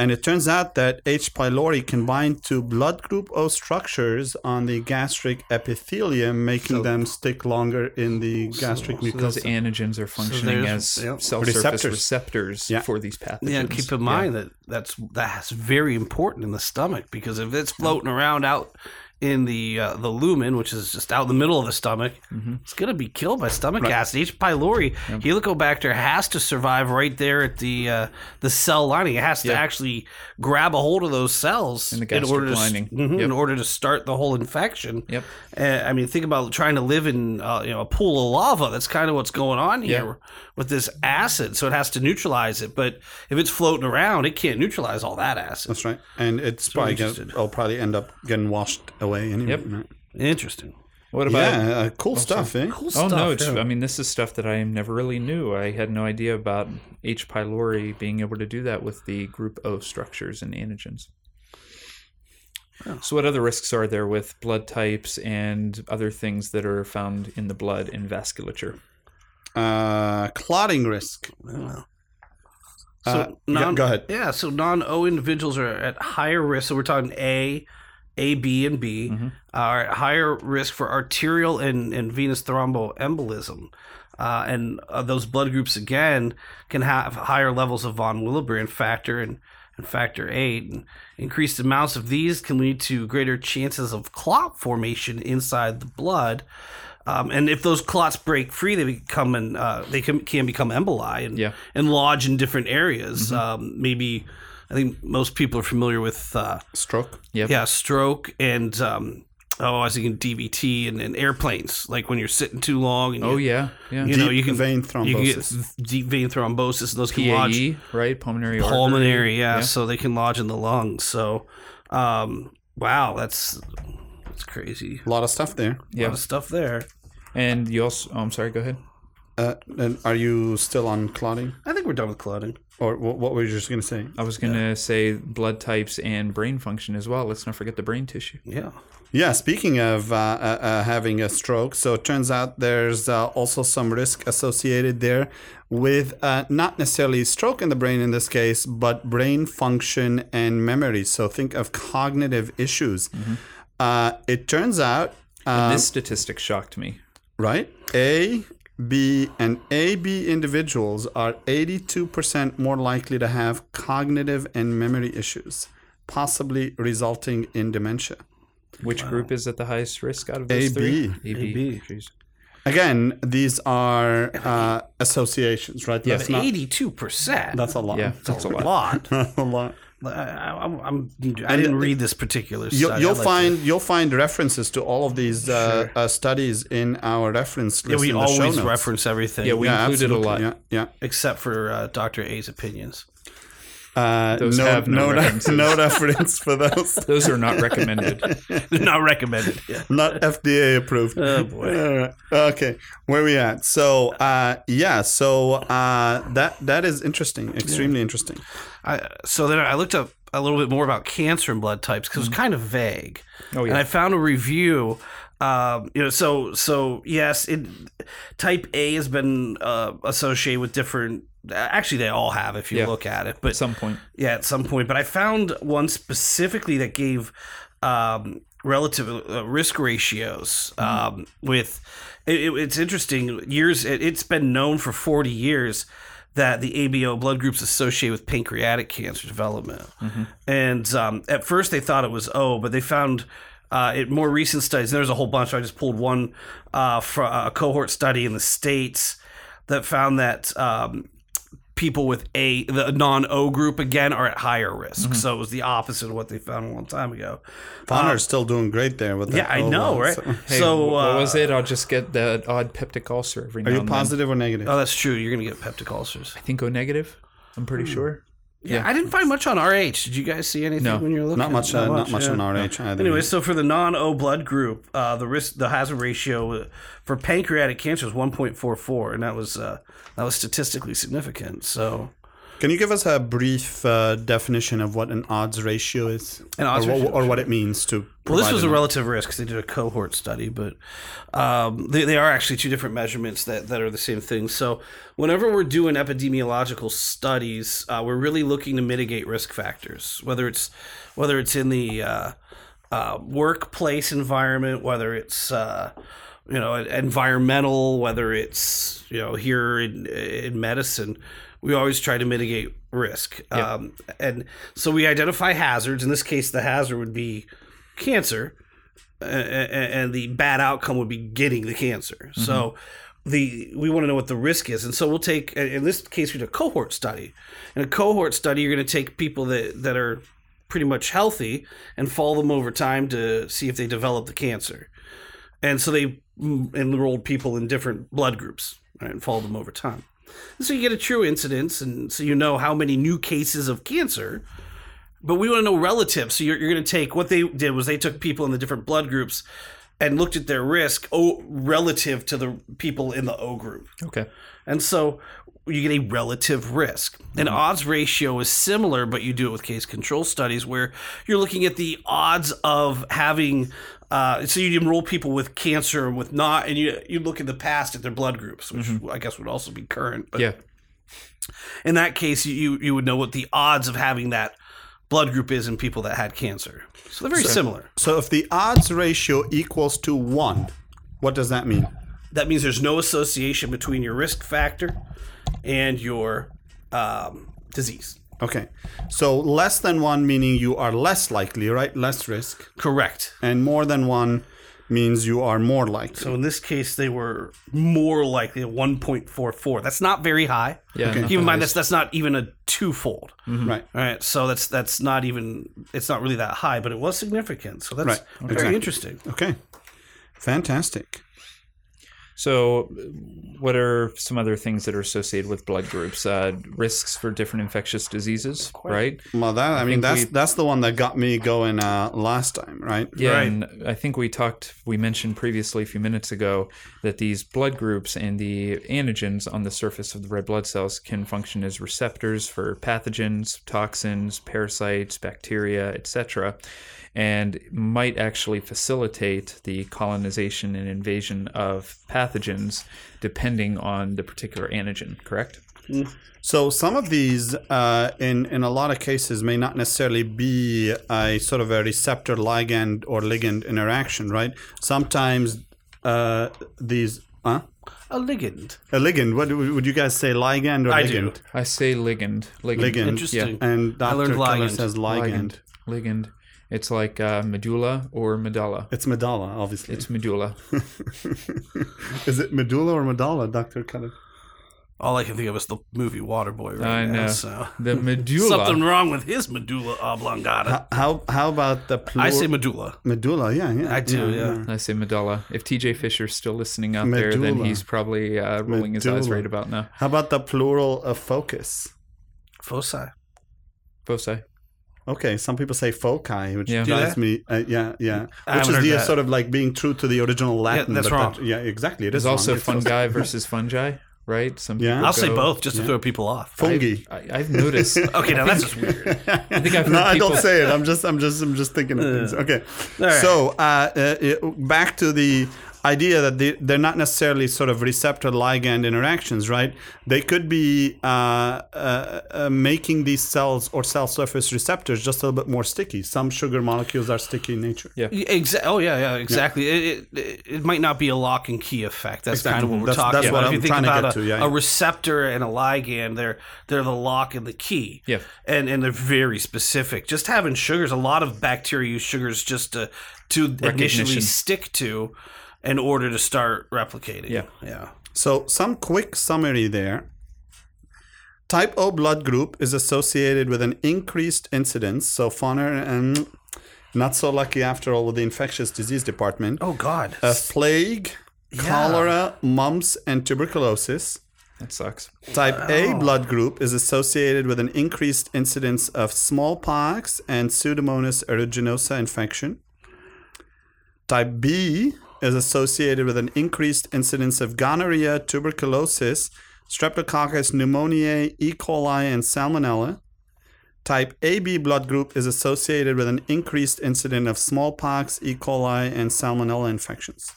And it turns out that H. pylori can bind to blood group O structures on the gastric epithelium, making them stick longer in the gastric Those mucosa. antigens are functioning there's- as yep. cell surface Receptors. receptors Yeah. for these pathogens. Yeah, keep in mind that that's that's very important in the stomach because if it's floating around out in the uh, the lumen, which is just out in the middle of the stomach, it's gonna be killed by stomach acid. H. pylori, Helicobacter has to survive right there at the uh, the cell lining. It has to Yeah. actually grab a hold of those cells In the gastric order to. Mhm, Yep. in order to start the whole infection. Yep. Uh, I mean, think about trying to live in uh, you know a pool of lava. That's kind of what's going on here Yeah. with this acid. So it has to neutralize it. But if it's floating around, it can't neutralize all that acid. That's right. And it's probably gonna, it'll probably end up getting washed away anyway. Yep. right? Interesting. What about? Yeah, uh, cool stuff, eh? Cool Oh stuff. no! It's, yeah. I mean, this is stuff that I never really knew. I had no idea about H. pylori being able to do that with the group O structures and antigens. So, what other risks are there with blood types and other things that are found in the blood and vasculature? Uh, clotting risk. So Uh, yeah, non, go ahead. Yeah, so non-O individuals are at higher risk. So we're talking A, A, B, and B Mm-hmm. are at higher risk for arterial and, and venous thromboembolism. Uh, and uh, those blood groups again can have higher levels of von Willebrand factor and, and factor eight. And increased amounts of these can lead to greater chances of clot formation inside the blood. Um, and if those clots break free, they become an, uh, they can, can become emboli and, Yeah. and lodge in different areas. Um, maybe I think most people are familiar with uh, Stroke. Yep. yeah stroke and um, oh I was thinking DVT and, and airplanes like when you're sitting too long. And Oh yeah, yeah. you know you can vein you can get thrombosis. deep vein thrombosis and those can lodge right? Pulmonary artery. pulmonary. Yeah, so they can lodge in the lungs. So um, wow, that's that's crazy. A lot of stuff there. A lot Yeah, of stuff there. and you also. Oh, I'm sorry. Go ahead. Uh, and are you still on clotting? I think we're done with clotting. Or what were you just going to say? I was going to say blood types and brain function as well. Let's not forget the brain tissue. Yeah. Yeah, speaking of uh, uh, uh, having a stroke, so it turns out there's uh, also some risk associated there with uh, not necessarily stroke in the brain in this case, but brain function and memory. So think of cognitive issues. Uh, it turns out, uh, this statistic shocked me. right, A, B, and AB individuals are 82% more likely to have cognitive and memory issues, possibly resulting in dementia. Which group is at the highest risk out of those AB. three? AB. Jeez. Again, these are uh, associations, right? Yeah. That's not. Eighty-two percent. That's a lot. Yeah, that's a lot. lot. A lot. I, I'm, I'm, I didn't read this particular. You, study. you'll I'd like to- find you'll find references to all of these uh, uh, studies in our reference list. Yeah, list. we in the show always notes. reference everything. Yeah, we Yeah, included a lot. Yeah, yeah. except for uh, Doctor A's opinions. Uh, Those no, have no no, no reference for those. Those are not recommended. They're not recommended. Yeah. Not FDA approved. Oh, boy. All right. Okay, where we at? So, uh, yeah, so uh, that that is interesting, extremely interesting. I, so then I looked up a little bit more about cancer and blood types because it was kind of vague. Oh, yeah. And I found a review. Um, you know, so so yes, it, type A has been uh, associated with different. Actually, they all have if you Yeah. look at it. But At some point. yeah, at some point. But I found one specifically that gave um, relative uh, risk ratios um, with. It, it- it's interesting. Years. It, it's been known for forty years that the ABO blood groups associated with pancreatic cancer development. And um, at first they thought it was O, but they found. Uh, in more recent studies, there's a whole bunch. I just pulled one uh, from a cohort study in the states that found that um, people with a the non O group again are at higher risk. So it was the opposite of what they found a long time ago. Fauner's still doing great there with that. Yeah, I O know, one, right? so- Hey, so what uh, was it? I'll just get the odd peptic ulcer every now Are you and then. positive or negative? Oh, that's true. You're gonna get peptic ulcers. I think O negative. I'm pretty Hmm. sure. Yeah, I didn't find much on RH. Did you guys see anything No. when you were looking? not much. Uh, not much yeah. on RH either. Anyway, so for the non-O blood group, uh, the risk, the hazard ratio uh, for pancreatic cancer is 1.44, and that was uh, that was statistically significant. So Can you give us a brief uh, definition of what an odds ratio is, An odds or, what- ratio, or what it means to? Well, this was a relative risk because they did a cohort study, but um, they, they are actually two different measurements that, that are the same thing. So, whenever we're doing epidemiological studies, uh, we're really looking to mitigate risk factors, whether it's whether it's in the uh, uh, workplace environment, whether it's uh, you know environmental, whether it's you know here in in medicine. We always try to mitigate risk, um, and so we identify hazards. In this case, the hazard would be cancer, and the bad outcome would be getting the cancer. So the we want to know what the risk is, and so we'll take in this case we did a cohort study. In a cohort study, you're going to take people that that are pretty much healthy and follow them over time to see if they develop the cancer. And so they enrolled people in different blood groups right, and followed them over time. So you get a true incidence, and so you know how many new cases of cancer but we want to know relative. So you're, you're going to take what they did was they took people in the different blood groups and looked at their risk o, relative to the people in the O group. Okay. And so you get a relative risk. An mm-hmm. odds ratio is similar, but you do it with case control studies where you're looking at the odds of having. Uh, so you enroll people with cancer and with not, and you you look in the past at their blood groups, which I guess would also be current. But Yeah. in that case, you you would know what the odds of having that blood group is in people that had cancer. So they're very similar. So if the odds ratio equals to one, what does that mean? That means there's no association between your risk factor and your um, disease. Okay, so less than one meaning you are less likely, right? Less risk, Correct. and more than one means you are more likely. So in this case, they were more likely at 1.44. That's not very high. Yeah. Okay. Keep in mind that's that's not even a twofold. Mm-hmm. right. All right, so that's that's not even it's not really that high, but it was significant. So that's Right. very Exactly. interesting. Okay. Fantastic. So, what are some other things that are associated with blood groups? Uh, risks for different infectious diseases, right? Well, that I, mean that's we- that's the one that got me going uh, last time, right? Yeah, Right. and I think we talked, we mentioned previously a few minutes ago that these blood groups and the antigens on the surface of the red blood cells can function as receptors for pathogens, toxins, parasites, bacteria, etc., and might actually facilitate the colonization and invasion of pathogens depending on the particular antigen, correct? So some of these, uh, in in a lot of cases, may not necessarily be a sort of a receptor ligand or ligand interaction, right? Sometimes uh, these, huh? A ligand. A ligand. What would would you guys say, ligand or I do. ligand? I say ligand. Ligand. Ligand. Interesting. And Dr. learned Keller ligand. says ligand. Ligand. Ligand. It's like uh, medulla or medulla. It's medulla, obviously. It's medulla. Is it medulla or medulla, Dr. Keller? All I can think of is the movie Waterboy right I now. know. So. The medulla. Something wrong with his medulla oblongata. How how about the plural? I say medulla. medulla. Yeah, yeah. I do, yeah. I say medulla. If TJ Fisher's still listening out there, then he's probably uh, rolling his eyes right about now. How about the plural of focus? Foci. Foci. Okay, some people say foci, which Yeah. Drives me. Uh, yeah, yeah. I Which is the that. sort of like being true to the original Latin. that's but wrong. that- yeah, exactly. It There's is also wrong. It's fungi versus fungi, right? Some Yeah. I'll say both just to throw people off. fungi. I, I've noticed. Okay, now that's just weird. I think I've heard no, I don't say it. I'm just, I'm just, I'm just thinking of things. Okay, right. so uh, uh, back to the idea that they, they're not necessarily sort of receptor ligand interactions, right? They could be uh, uh, uh, making these cells or cell surface receptors just a little bit more sticky. Some sugar molecules are sticky in nature. Yeah. Exa- oh yeah, yeah, exactly. It, it it might not be a lock and key effect. That's Exactly. kind of what we're That's- talking that's about. what if I'm you think trying to about get a, to, yeah, a receptor and a ligand, they're they're the lock and the key. Yeah. and and they're very specific. Just having sugars, a lot of bacteria use sugars just to to initially stick to, in order to start replicating. Yeah. yeah. So, some quick summary there. Type O blood group is associated with an increased incidence. So, Fauner and not so lucky after all with the infectious disease department Oh God. of plague, Yeah. cholera, mumps, and tuberculosis. That sucks. Type A blood group is associated with an increased incidence of smallpox and Pseudomonas aeruginosa infection. Type B is associated with an increased incidence of gonorrhea, tuberculosis, Streptococcus pneumoniae, E. coli, and Salmonella. Type AB blood group is associated with an increased incidence of smallpox, E. coli, and Salmonella infections.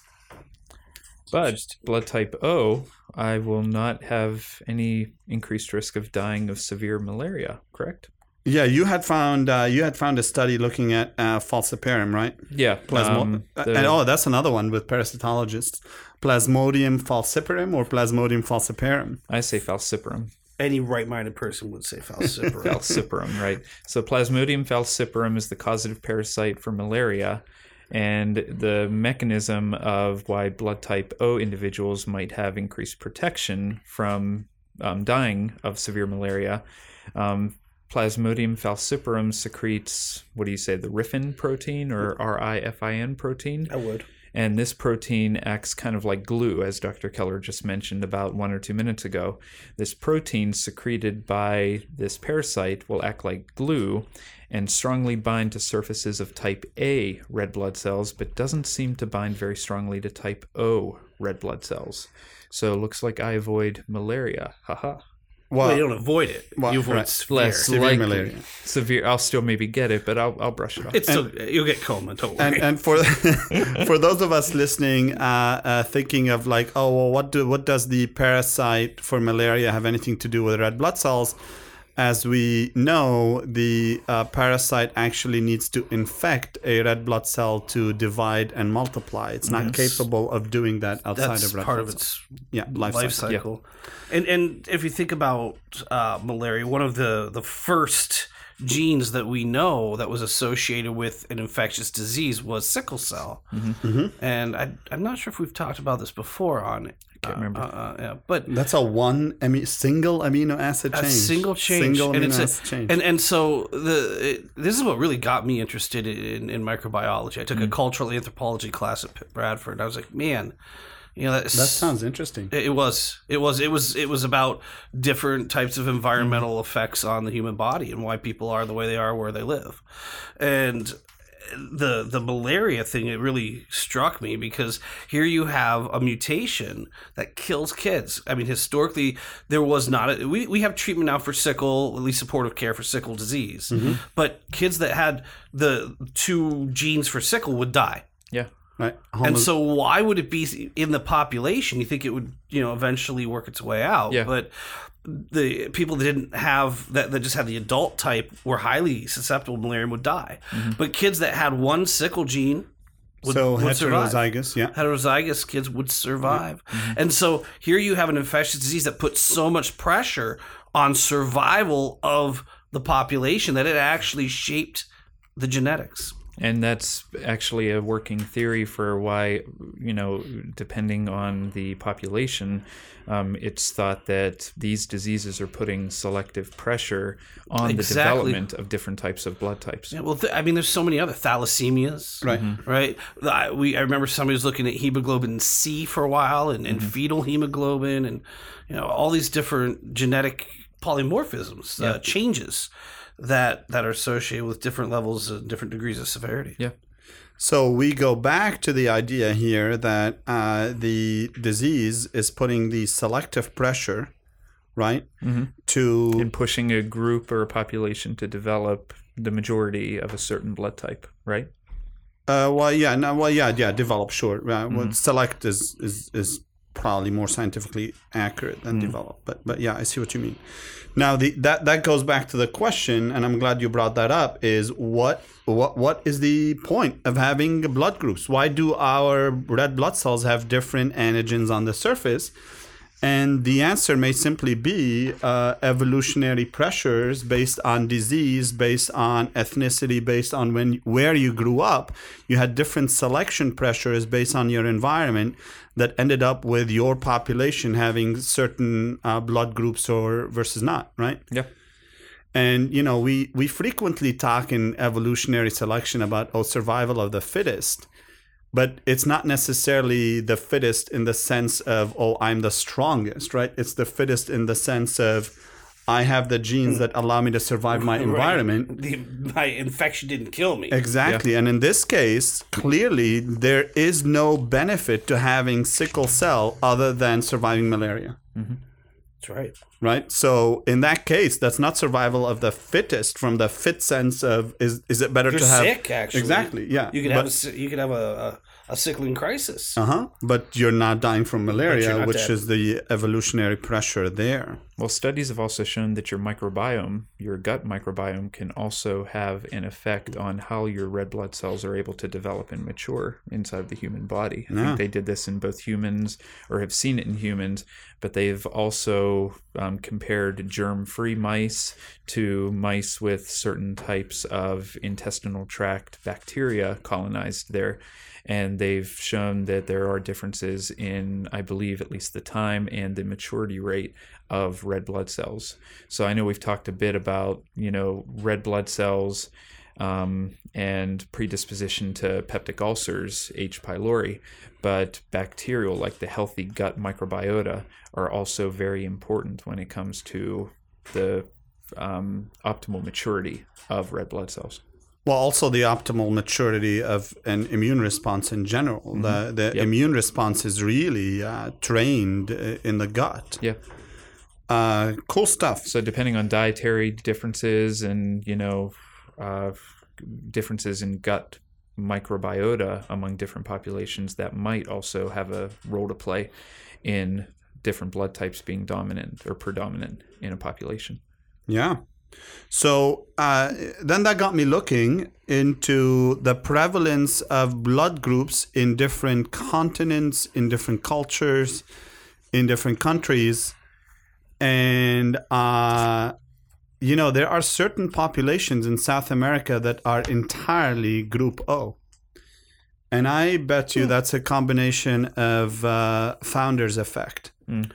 But blood type O, I will not have any increased risk of dying of severe malaria. Correct? Yeah, you had found uh, you had found a study looking at uh, falciparum, right? Yeah. Plasmo- um, uh, the- and oh, that's another one with parasitologists. Plasmodium falciparum or Plasmodium falciparum. I say falciparum. Any right-minded person would say falciparum. falciparum, right? So Plasmodium falciparum is the causative parasite for malaria, and the mechanism of why blood type O individuals might have increased protection from um, dying of severe malaria. Um, Plasmodium falciparum secretes what do you say the RIFIN protein or RIFIN protein? I would. And this protein acts kind of like glue, as Dr. Keller just mentioned about one or two minutes ago. This protein secreted by this parasite will act like glue and strongly bind to surfaces of type A red blood cells, but doesn't seem to bind very strongly to type O red blood cells. So it looks like I avoid malaria. Haha. Well, Well, you don't avoid it. Well, you avoid right. severe. Less Severe likely. malaria. Severe. I'll still maybe get it, but I'll, I'll brush it off. It's still, you'll get coma. Don't worry. and and for for those of us listening, uh, uh, thinking of like, oh well, what do what does the parasite for malaria have anything to do with red blood cells? As we know, the uh, parasite actually needs to infect a red blood cell to divide and multiply. It's not capable of doing that outside That's of red part blood of its yeah life, life cycle. cycle. And and if you think about uh, malaria, one of the the first genes that we know that was associated with an infectious disease was sickle cell. Mm-hmm. And I, I'm not sure if we've talked about this before on it. I can't remember. Uh, uh, yeah, but That's a one ami- single amino acid a change. single change, Single and amino it's a- acid change. and and so the it, this is what really got me interested in, in microbiology. I took Mm. a cultural anthropology class at Pitt Bradford, and I was like, man, You know, that's, That sounds interesting. It it was. It was. It was. It was about different types of environmental Mm-hmm. effects on the human body and why people are the way they are where they live, and the the malaria thing. It really struck me because here you have a mutation that kills kids. I mean, historically there was not. A, we we have treatment now for sickle, at least supportive care for sickle disease, Mm-hmm. but kids that had the two genes for sickle would die. Right. And so, why would it be in the population? You think it would, you know, eventually work its way out. Yeah. But the people that didn't have that, that just had the adult type, were highly susceptible to malaria and would die. Mm-hmm. But kids that had one sickle gene would, so would survive. heterozygous, yeah. Heterozygous kids would survive. Mm-hmm. And so here you have an infectious disease that puts so much pressure on survival of the population that it actually shaped the genetics. And that's actually a working theory for why, you know, depending on the population, um, it's thought that these diseases are putting selective pressure on the development of different types of blood types. Yeah, well, th- I mean, there's so many other thalassemias, Right. Right. I, we I remember somebody was looking at hemoglobin C for a while, and, and fetal hemoglobin, and you know all these different genetic polymorphisms, uh, changes that that are associated with different levels and different degrees of severity. Yeah. So we go back to the idea here that uh, the disease is putting the selective pressure, right, to And pushing a group or a population to develop the majority of a certain blood type, right? Uh, well, yeah, no, well, yeah, yeah, develop, sure. Uh, well, select is, is is probably more scientifically accurate than hmm. developed, but but yeah, I see what you mean. Now, the that that goes back to the question, and I'm glad you brought that up. Is what what what is the point of having blood groups? Why do our red blood cells have different antigens on the surface? And the answer may simply be uh, evolutionary pressures based on disease, based on ethnicity, based on when where you grew up. You had different selection pressures based on your environment that ended up with your population having certain uh, blood groups or versus not, right? Yeah. And you know, we we frequently talk in evolutionary selection about oh survival of the fittest, but it's not necessarily the fittest in the sense of oh I'm the strongest, right? It's the fittest in the sense of I have the genes that allow me to survive my environment. The, my infection didn't kill me. Exactly. And in this case, clearly there is no benefit to having sickle cell other than surviving malaria. Mm-hmm. That's right. right? So in that case, that's not survival of the fittest from the fit sense of is is it better You're to have sick, actually. exactly yeah You could but, have a, you could have a, a, a sickling crisis. uh-huh but you're not dying from malaria which dead. is the evolutionary pressure there Well, studies have also shown that your microbiome, your gut microbiome, can also have an effect on how your red blood cells are able to develop and mature inside the human body. I Yeah. think they did this in both humans or have seen it in humans, but they've also um, compared germ free mice to mice with certain types of intestinal tract bacteria colonized there. And they've shown that there are differences in, I believe, at least the time and the maturity rate of red blood cells. So I know we've talked a bit about, you know, red blood cells um, and predisposition to peptic ulcers, H. pylori, but bacterial, like the healthy gut microbiota, are also very important when it comes to the um, optimal maturity of red blood cells. Well also the optimal maturity of an immune response in general the the Yep. immune response is really uh, trained uh, in the gut Yeah. uh, cool stuff So depending on dietary differences and you know uh, differences in gut microbiota among different populations, that might also have a role to play in different blood types being dominant or predominant in a population. Yeah. So uh, then that got me looking into the prevalence of blood groups in different continents, in different cultures, in different countries. And, uh, you know, there are certain populations in South America that are entirely group O. And I bet you that's a combination of uh, founder's effect. I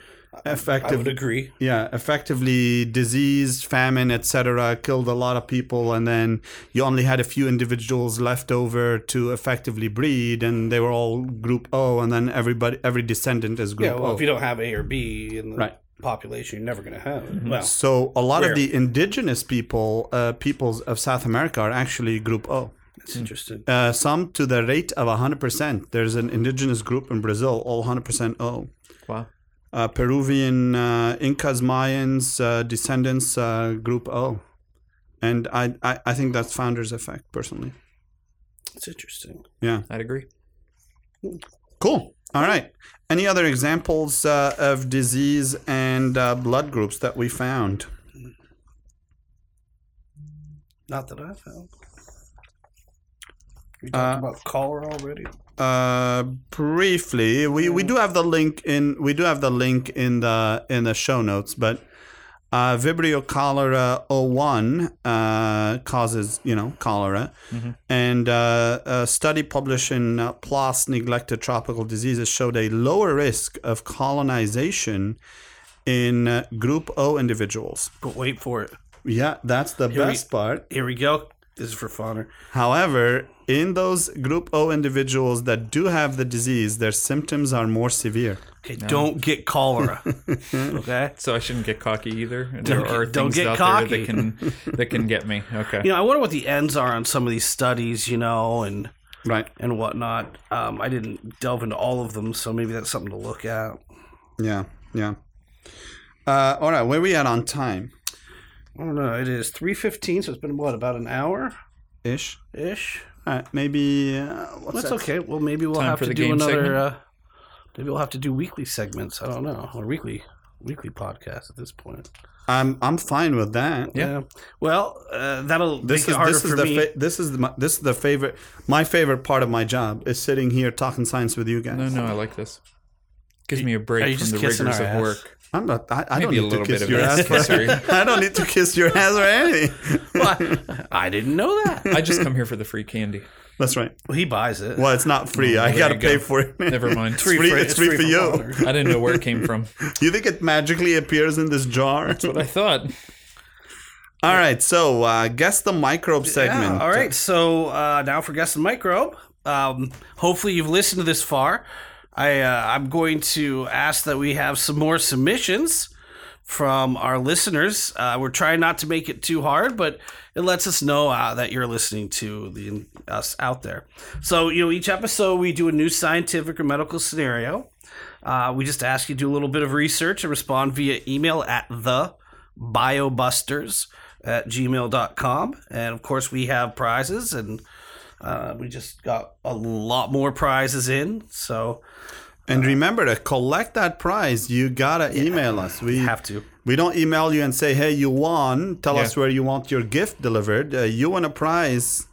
effective would agree. yeah effectively disease famine etc killed a lot of people and then you only had a few individuals left over to effectively breed and they were all group o and then everybody every descendant is group Yeah, well, o if you don't have A or B in the Right. population, you're never going to have it. Well, so a lot Rare. of the indigenous people uh, peoples of south america are actually group o it's interesting. uh, some to the rate of 100% there's an indigenous group in brazil all 100% o Wow. Uh, Peruvian uh, Incas, Mayans, uh, descendants, uh, Group O, and I, I I think that's founder's effect personally. It's interesting. Yeah, I'd agree. cool. All right. Any other examples uh, of disease and uh, blood groups that we found? Not that I found. We talked Uh, about cholera already. Uh, briefly, we, we do have the link in we do have the link in the in the show notes, but uh, Vibrio cholera 01 uh, causes you know cholera, and uh, a study published in uh, PLOS Neglected Tropical Diseases showed a lower risk of colonization in uh, Group O individuals. But wait for it. Yeah, that's the we- best part. Here we go. This is for Fauner. However, in those Group O individuals that do have the disease, their symptoms are more severe. Okay, don't get cholera. okay. So I shouldn't get cocky either. There Don't are get- don't things get out cocky. there that can that can get me. Okay. You know, I wonder what the ends are on some of these studies, you know, and Right. and whatnot. Um, I didn't delve into all of them, so maybe that's something to look at. Yeah. Yeah. Uh, all right. Where we at on time? I don't know. It is three fifteen, so it's been what about an hour Ish. ish. All right. Maybe. Uh, what's That's that? okay. Well, maybe we'll Time have to do another. Uh, maybe we'll have to do weekly segments. I don't know, or weekly weekly podcast at this point. I'm I'm fine with that. Yeah. Well, uh, that'll This make is it harder this is for the me. fa- this is the, this is the favorite my favorite part of my job is sitting here talking science with you guys. No, no, I like this. Gives me a break from the rigors of ass? work. I'm not. I, I don't Maybe a need to little kiss bit of your ass. For. I don't need to kiss your ass or anything. Well, I didn't know that. I just come here for the free candy. That's right. Well, he buys it. Well, it's not free. I gotta you pay go. for it. Never mind. It's free. It's free, for you. Fauner. I didn't know where it came from. You think it magically appears in this jar? That's what I thought. All right. So, uh, guess the microbe segment. Yeah, all right. So uh, now for guess the microbe. Um, hopefully you've listened to this far. I uh, I'm going to ask that we have some more submissions from our listeners. Uh, we're trying not to make it too hard, but it lets us know uh, that you're listening to the us out there. So you know, each episode we do a new scientific or medical scenario. Uh, we just ask you to do a little bit of research and respond via email at the biobusters at gmail.com. And of course, we have prizes, and uh, we just got a lot more prizes in. So And remember to collect that prize. You gotta email us. We have to. we don't email you and say, "Hey, you won. Tell Yeah. us where you want your gift delivered." Uh, you won a prize.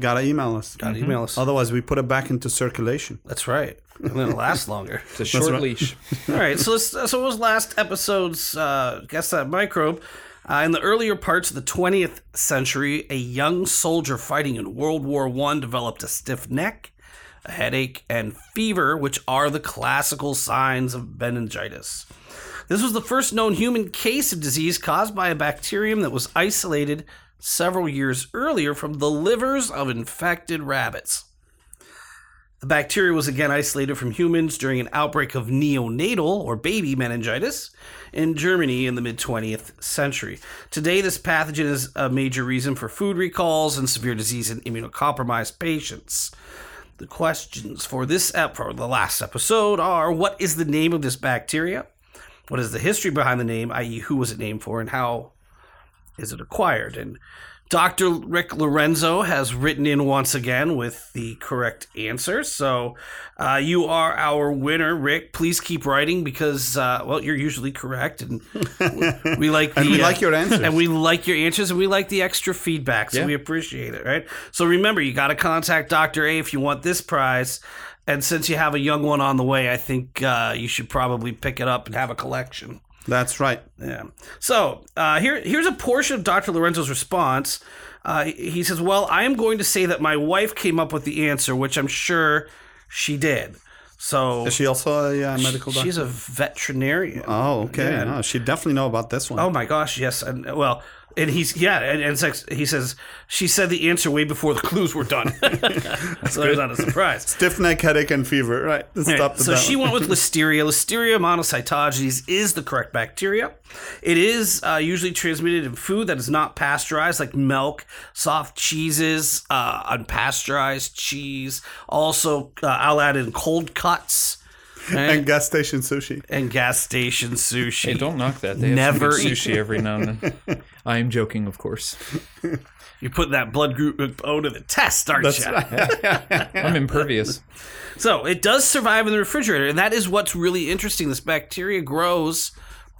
Gotta email us. Got to email us. Otherwise, we put it back into circulation. That's right. And then it lasts longer. It's a short right. leash. All right, so let's, so it was last episode's uh, guess that microbe. Uh, in the earlier parts of the 20th century, a young soldier fighting in World War I developed a stiff neck, a headache, and fever, which are the classical signs of meningitis. This was the first known human case of disease caused by a bacterium that was isolated several years earlier from the livers of infected rabbits. The bacteria was again isolated from humans during an outbreak of neonatal or baby meningitis in Germany in the mid 20th century. Today, this pathogen is a major reason for food recalls and severe disease in immunocompromised patients. The questions for this ep- for the last episode are: What is the name of this bacteria? What is the history behind the name, i.e., who was it named for, and how is it acquired? And Dr. Rick Lorenzo has written in once again with the correct answer. So uh, you are our winner, Rick. Please keep writing because, uh, well, you're usually correct, and we like the, And we uh, like your answers. and we like your answers, and we like the extra feedback, so Yeah. we appreciate it. Right. So remember, you got to contact Dr. A if you want this prize. And since you have a young one on the way, I think uh, you should probably pick it up and have a collection. That's right. Yeah. So uh, here, here's a portion of Dr. Lorenzo's response. Uh, he says, "Well, I am going to say that my wife came up with the answer, which I'm sure she did. So Is she also a uh, medical doctor? she's a veterinarian. oh, okay. Yeah. Oh, she definitely know about this one. Oh my gosh, yes. And well, and he's yeah, and, and like, he says she said the answer way before the clues were done. so that's not a surprise. Stiff neck, headache, and fever. Right. Let's so she went with Listeria. Listeria monocytogenes is the correct bacteria. It is uh, usually transmitted in food that is not pasteurized, like milk, soft cheeses, uh, unpasteurized cheese. Also, uh, I'll add in cold cuts and gas station sushi. and gas station sushi. Hey, don't knock that. They Never some good eat- sushi every now and then. I am joking, of course. You put that blood group O to the test, aren't That's you? right. I'm impervious. So it does survive in the refrigerator, and that is what's really interesting. This bacteria grows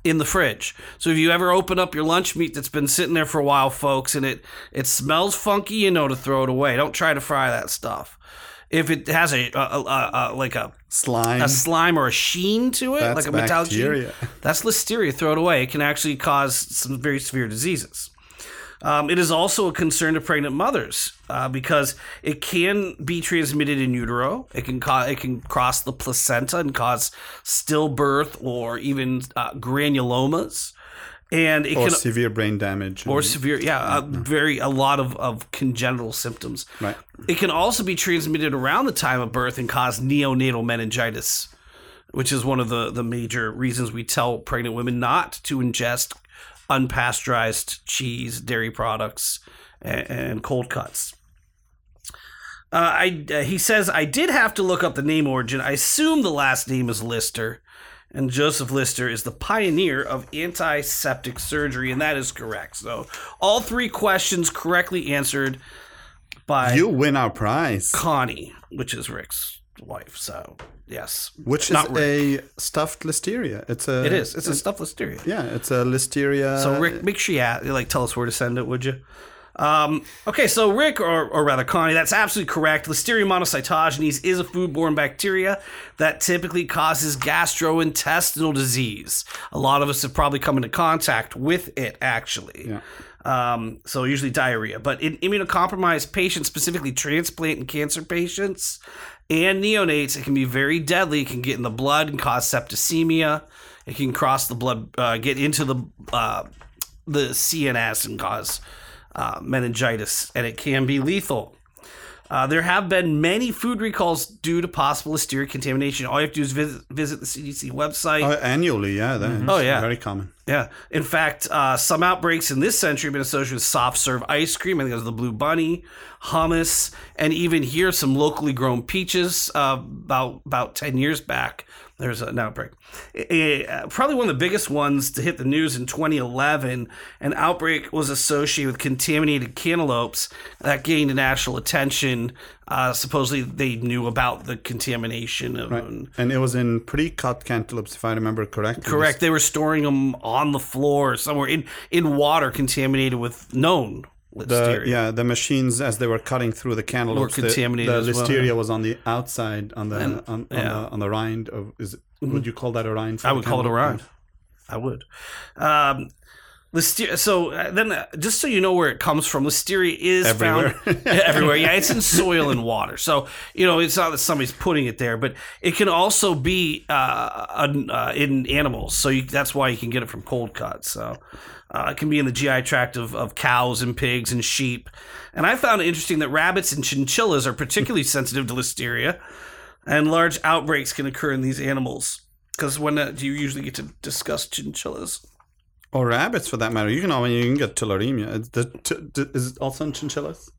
in the fridge. So if you ever open up your lunch meat that's been sitting there for a while, folks, and it it smells funky, you know to throw it away. Don't try to fry that stuff. If it has a, a, a, a like a Slime. a slime or a sheen to it, That's like a metallic sheen, that's listeria. Throw it away. It can actually cause some very severe diseases. Um, it is also a concern to pregnant mothers uh, because it can be transmitted in utero. It can ca- it can cross the placenta and cause stillbirth or even uh, granulomas, and it or can severe brain damage. or severe yeah uh, very a lot of, of congenital symptoms Right. it can also be transmitted around the time of birth and cause neonatal meningitis which is one of the, the major reasons we tell pregnant women not to ingest unpasteurized cheese dairy products and, and cold cuts uh, I, uh, he says I did have to look up the name origin. I assume the last name is Lister, and Joseph Lister is the pioneer of antiseptic surgery, and that is correct. So all three questions correctly answered by You win our prize, Connie, which is Rick's wife. So yes, which is Not a stuffed listeria. It's a. it is. It's a stuffed listeria. Yeah, it's a listeria. So Rick, make sure you like tell us where to send it, would you? Um, okay, so Rick, or, or rather Connie, that's absolutely correct. Listeria monocytogenes is a foodborne bacteria that typically causes gastrointestinal disease. A lot of us have probably come into contact with it, actually. Yeah. Um, so usually diarrhea, but in immunocompromised patients, specifically transplant and cancer patients and neonates, it can be very deadly. It can get in the blood and cause septicemia. It can cross the blood, uh, get into the uh, the CNS and cause uh, meningitis, and it can be lethal. Uh, there have been many food recalls due to possible listeria contamination. All you have to do is visit, visit the CDC website. Oh, annually, yeah. That's Oh, yeah. Very common. Yeah. In fact, uh, some outbreaks in this century have been associated with soft serve ice cream. I think it was the Blue Bunny, hummus, and even here some locally grown peaches. Uh, about about ten years back, there's an outbreak. Eh, eh, probably one of the biggest ones to hit the news in 2011. An outbreak was associated with contaminated cantaloupes that gained national attention. Uh, supposedly, they knew about the contamination of. And it was in pre-cut cantaloupes, if I remember correctly. Correct. They were storing them on the floor somewhere in, in water contaminated with known The, yeah, the machines as they were cutting through the cantaloupes, the- The, as well, listeria yeah. was on the outside, on the on, on, yeah. Mm-hmm. the on the rind of. Is would you call that a rind? for I would call it a rind. I would. Um, listeria. So uh, then, uh, just so you know where it comes from, listeria is Everywhere. found everywhere. Yeah, it's in soil and water. So you know, it's not that somebody's putting it there, but it can also be uh, uh, in animals. So you, that's why you can get it from cold cuts. So. Uh, it can be in the GI tract of, of cows and pigs and sheep. And I found it interesting that rabbits and chinchillas are particularly sensitive to listeria, and large outbreaks can occur in these animals. Because when uh, do you usually get to discuss chinchillas? Or rabbits, for that matter. You can I mean, you can get tularemia. The, t- t- is it also in chinchillas?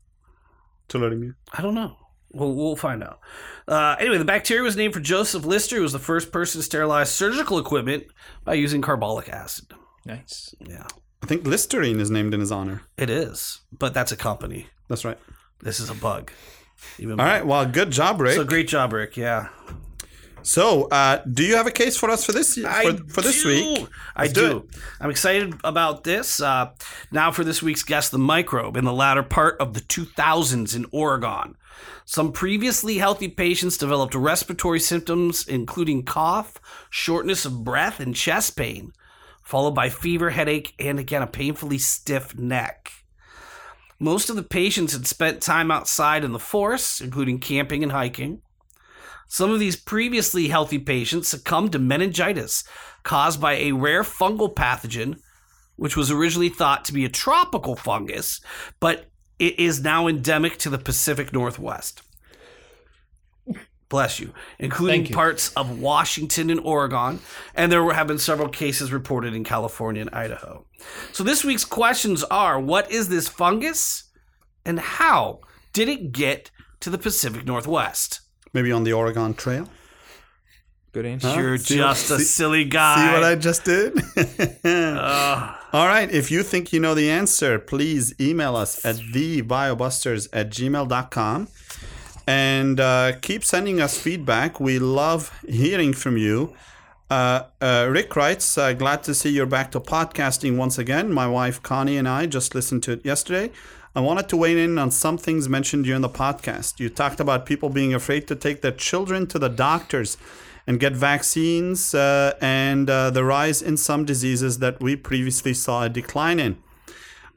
Tularemia. I don't know. We'll, we'll find out. Uh, anyway, the bacteria was named for Joseph Lister, who was the first person to sterilize surgical equipment by using carbolic acid. Nice. Yeah, I think Listerine is named in his honor. it is, but that's a company. That's right. This is a bug. Even All right. Well, good job, Rick. So great job, Rick. Yeah. So, uh, do you have a case for us for this for, for this do. week? I do do. I'm excited about this. Uh, now for this week's guest, the microbe in the latter part of the 2000s in Oregon. Some previously healthy patients developed respiratory symptoms, including cough, shortness of breath, and chest pain, followed by fever, headache, and again, a painfully stiff neck. Most of the patients had spent time outside in the forest, including camping and hiking. Some of these previously healthy patients succumbed to meningitis caused by a rare fungal pathogen, which was originally thought to be a tropical fungus, but it is now endemic to the Pacific Northwest. Bless you, including you. parts of Washington and Oregon, and there have been several cases reported in California and Idaho. So this week's questions are: What is this fungus, and how did it get to the Pacific Northwest? Maybe on the Oregon Trail. Good answer. Huh? You're See- just a see- silly guy. See what I just did? Ugh. All right. If you think you know the answer, please email us at thebiobusters at gmail.com and uh, keep sending us feedback. We love hearing from you. Uh, uh, Rick writes, uh, glad to see you're back to podcasting once again. My wife Connie and I just listened to it yesterday. I wanted to weigh in on some things mentioned during the podcast. You talked about people being afraid to take their children to the doctors and get vaccines uh, and uh, the rise in some diseases that we previously saw a decline in.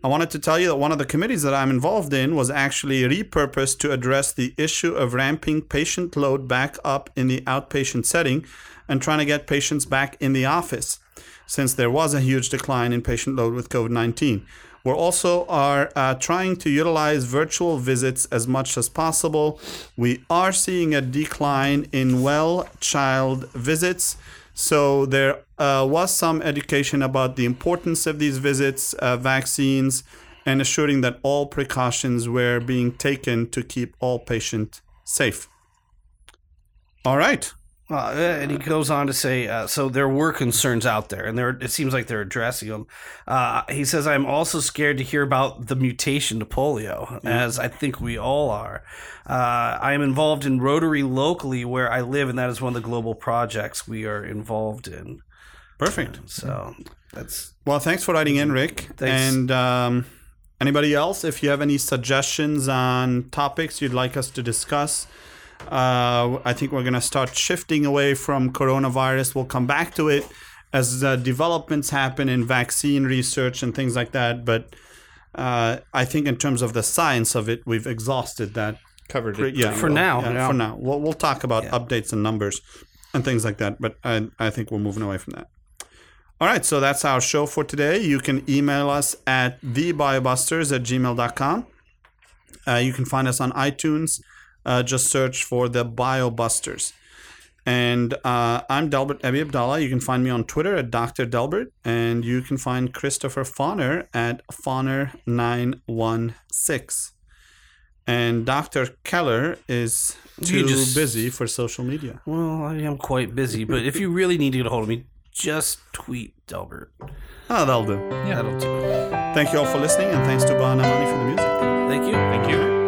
I wanted to tell you that one of the committees that I'm involved in was actually repurposed to address the issue of ramping patient load back up in the outpatient setting and trying to get patients back in the office since there was a huge decline in patient load with COVID 19. We're also are uh, trying to utilize virtual visits as much as possible. We are seeing a decline in well child visits. So there uh, was some education about the importance of these visits, uh, vaccines, and assuring that all precautions were being taken to keep all patients safe. All right. Well, uh, and he goes on to say, uh, so there were concerns out there, and there it seems like they're addressing them. Uh, he says, "I'm also scared to hear about the mutation to polio, as I think we all are. Uh, I am involved in Rotary locally where I live, and that is one of the global projects we are involved in. Perfect. So that's Well, thanks for writing in, Rick. Thanks. And um, anybody else, if you have any suggestions on topics you'd like us to discuss, uh, I think we're going to start shifting away from coronavirus. We'll come back to it as uh, developments happen in vaccine research and things like that. But uh, I think in terms of the science of it, we've exhausted that. Covered Pre- it. yeah, For well, now, yeah, yeah. For now, we'll we'll talk about Yeah. updates and numbers and things like that. But I I think we're moving away from that. All right, so that's our show for today. You can email us at thebiobusters at gmail.com. Uh, you can find us on iTunes. Uh, just search for the BioBusters. And uh, I'm Delbert Abi Abdallah. You can find me on Twitter at Dr. Delbert. And you can find Christopher Fauner at Fauner916. And Dr. Keller is too just- busy for social media. well, I am quite busy, but if you really need to get a hold of me, just tweet Delbert. Oh, that'll do. Yeah, That'll do. Thank you all for listening, and thanks to Bahaa Naamani for the music. Thank you. Thank you.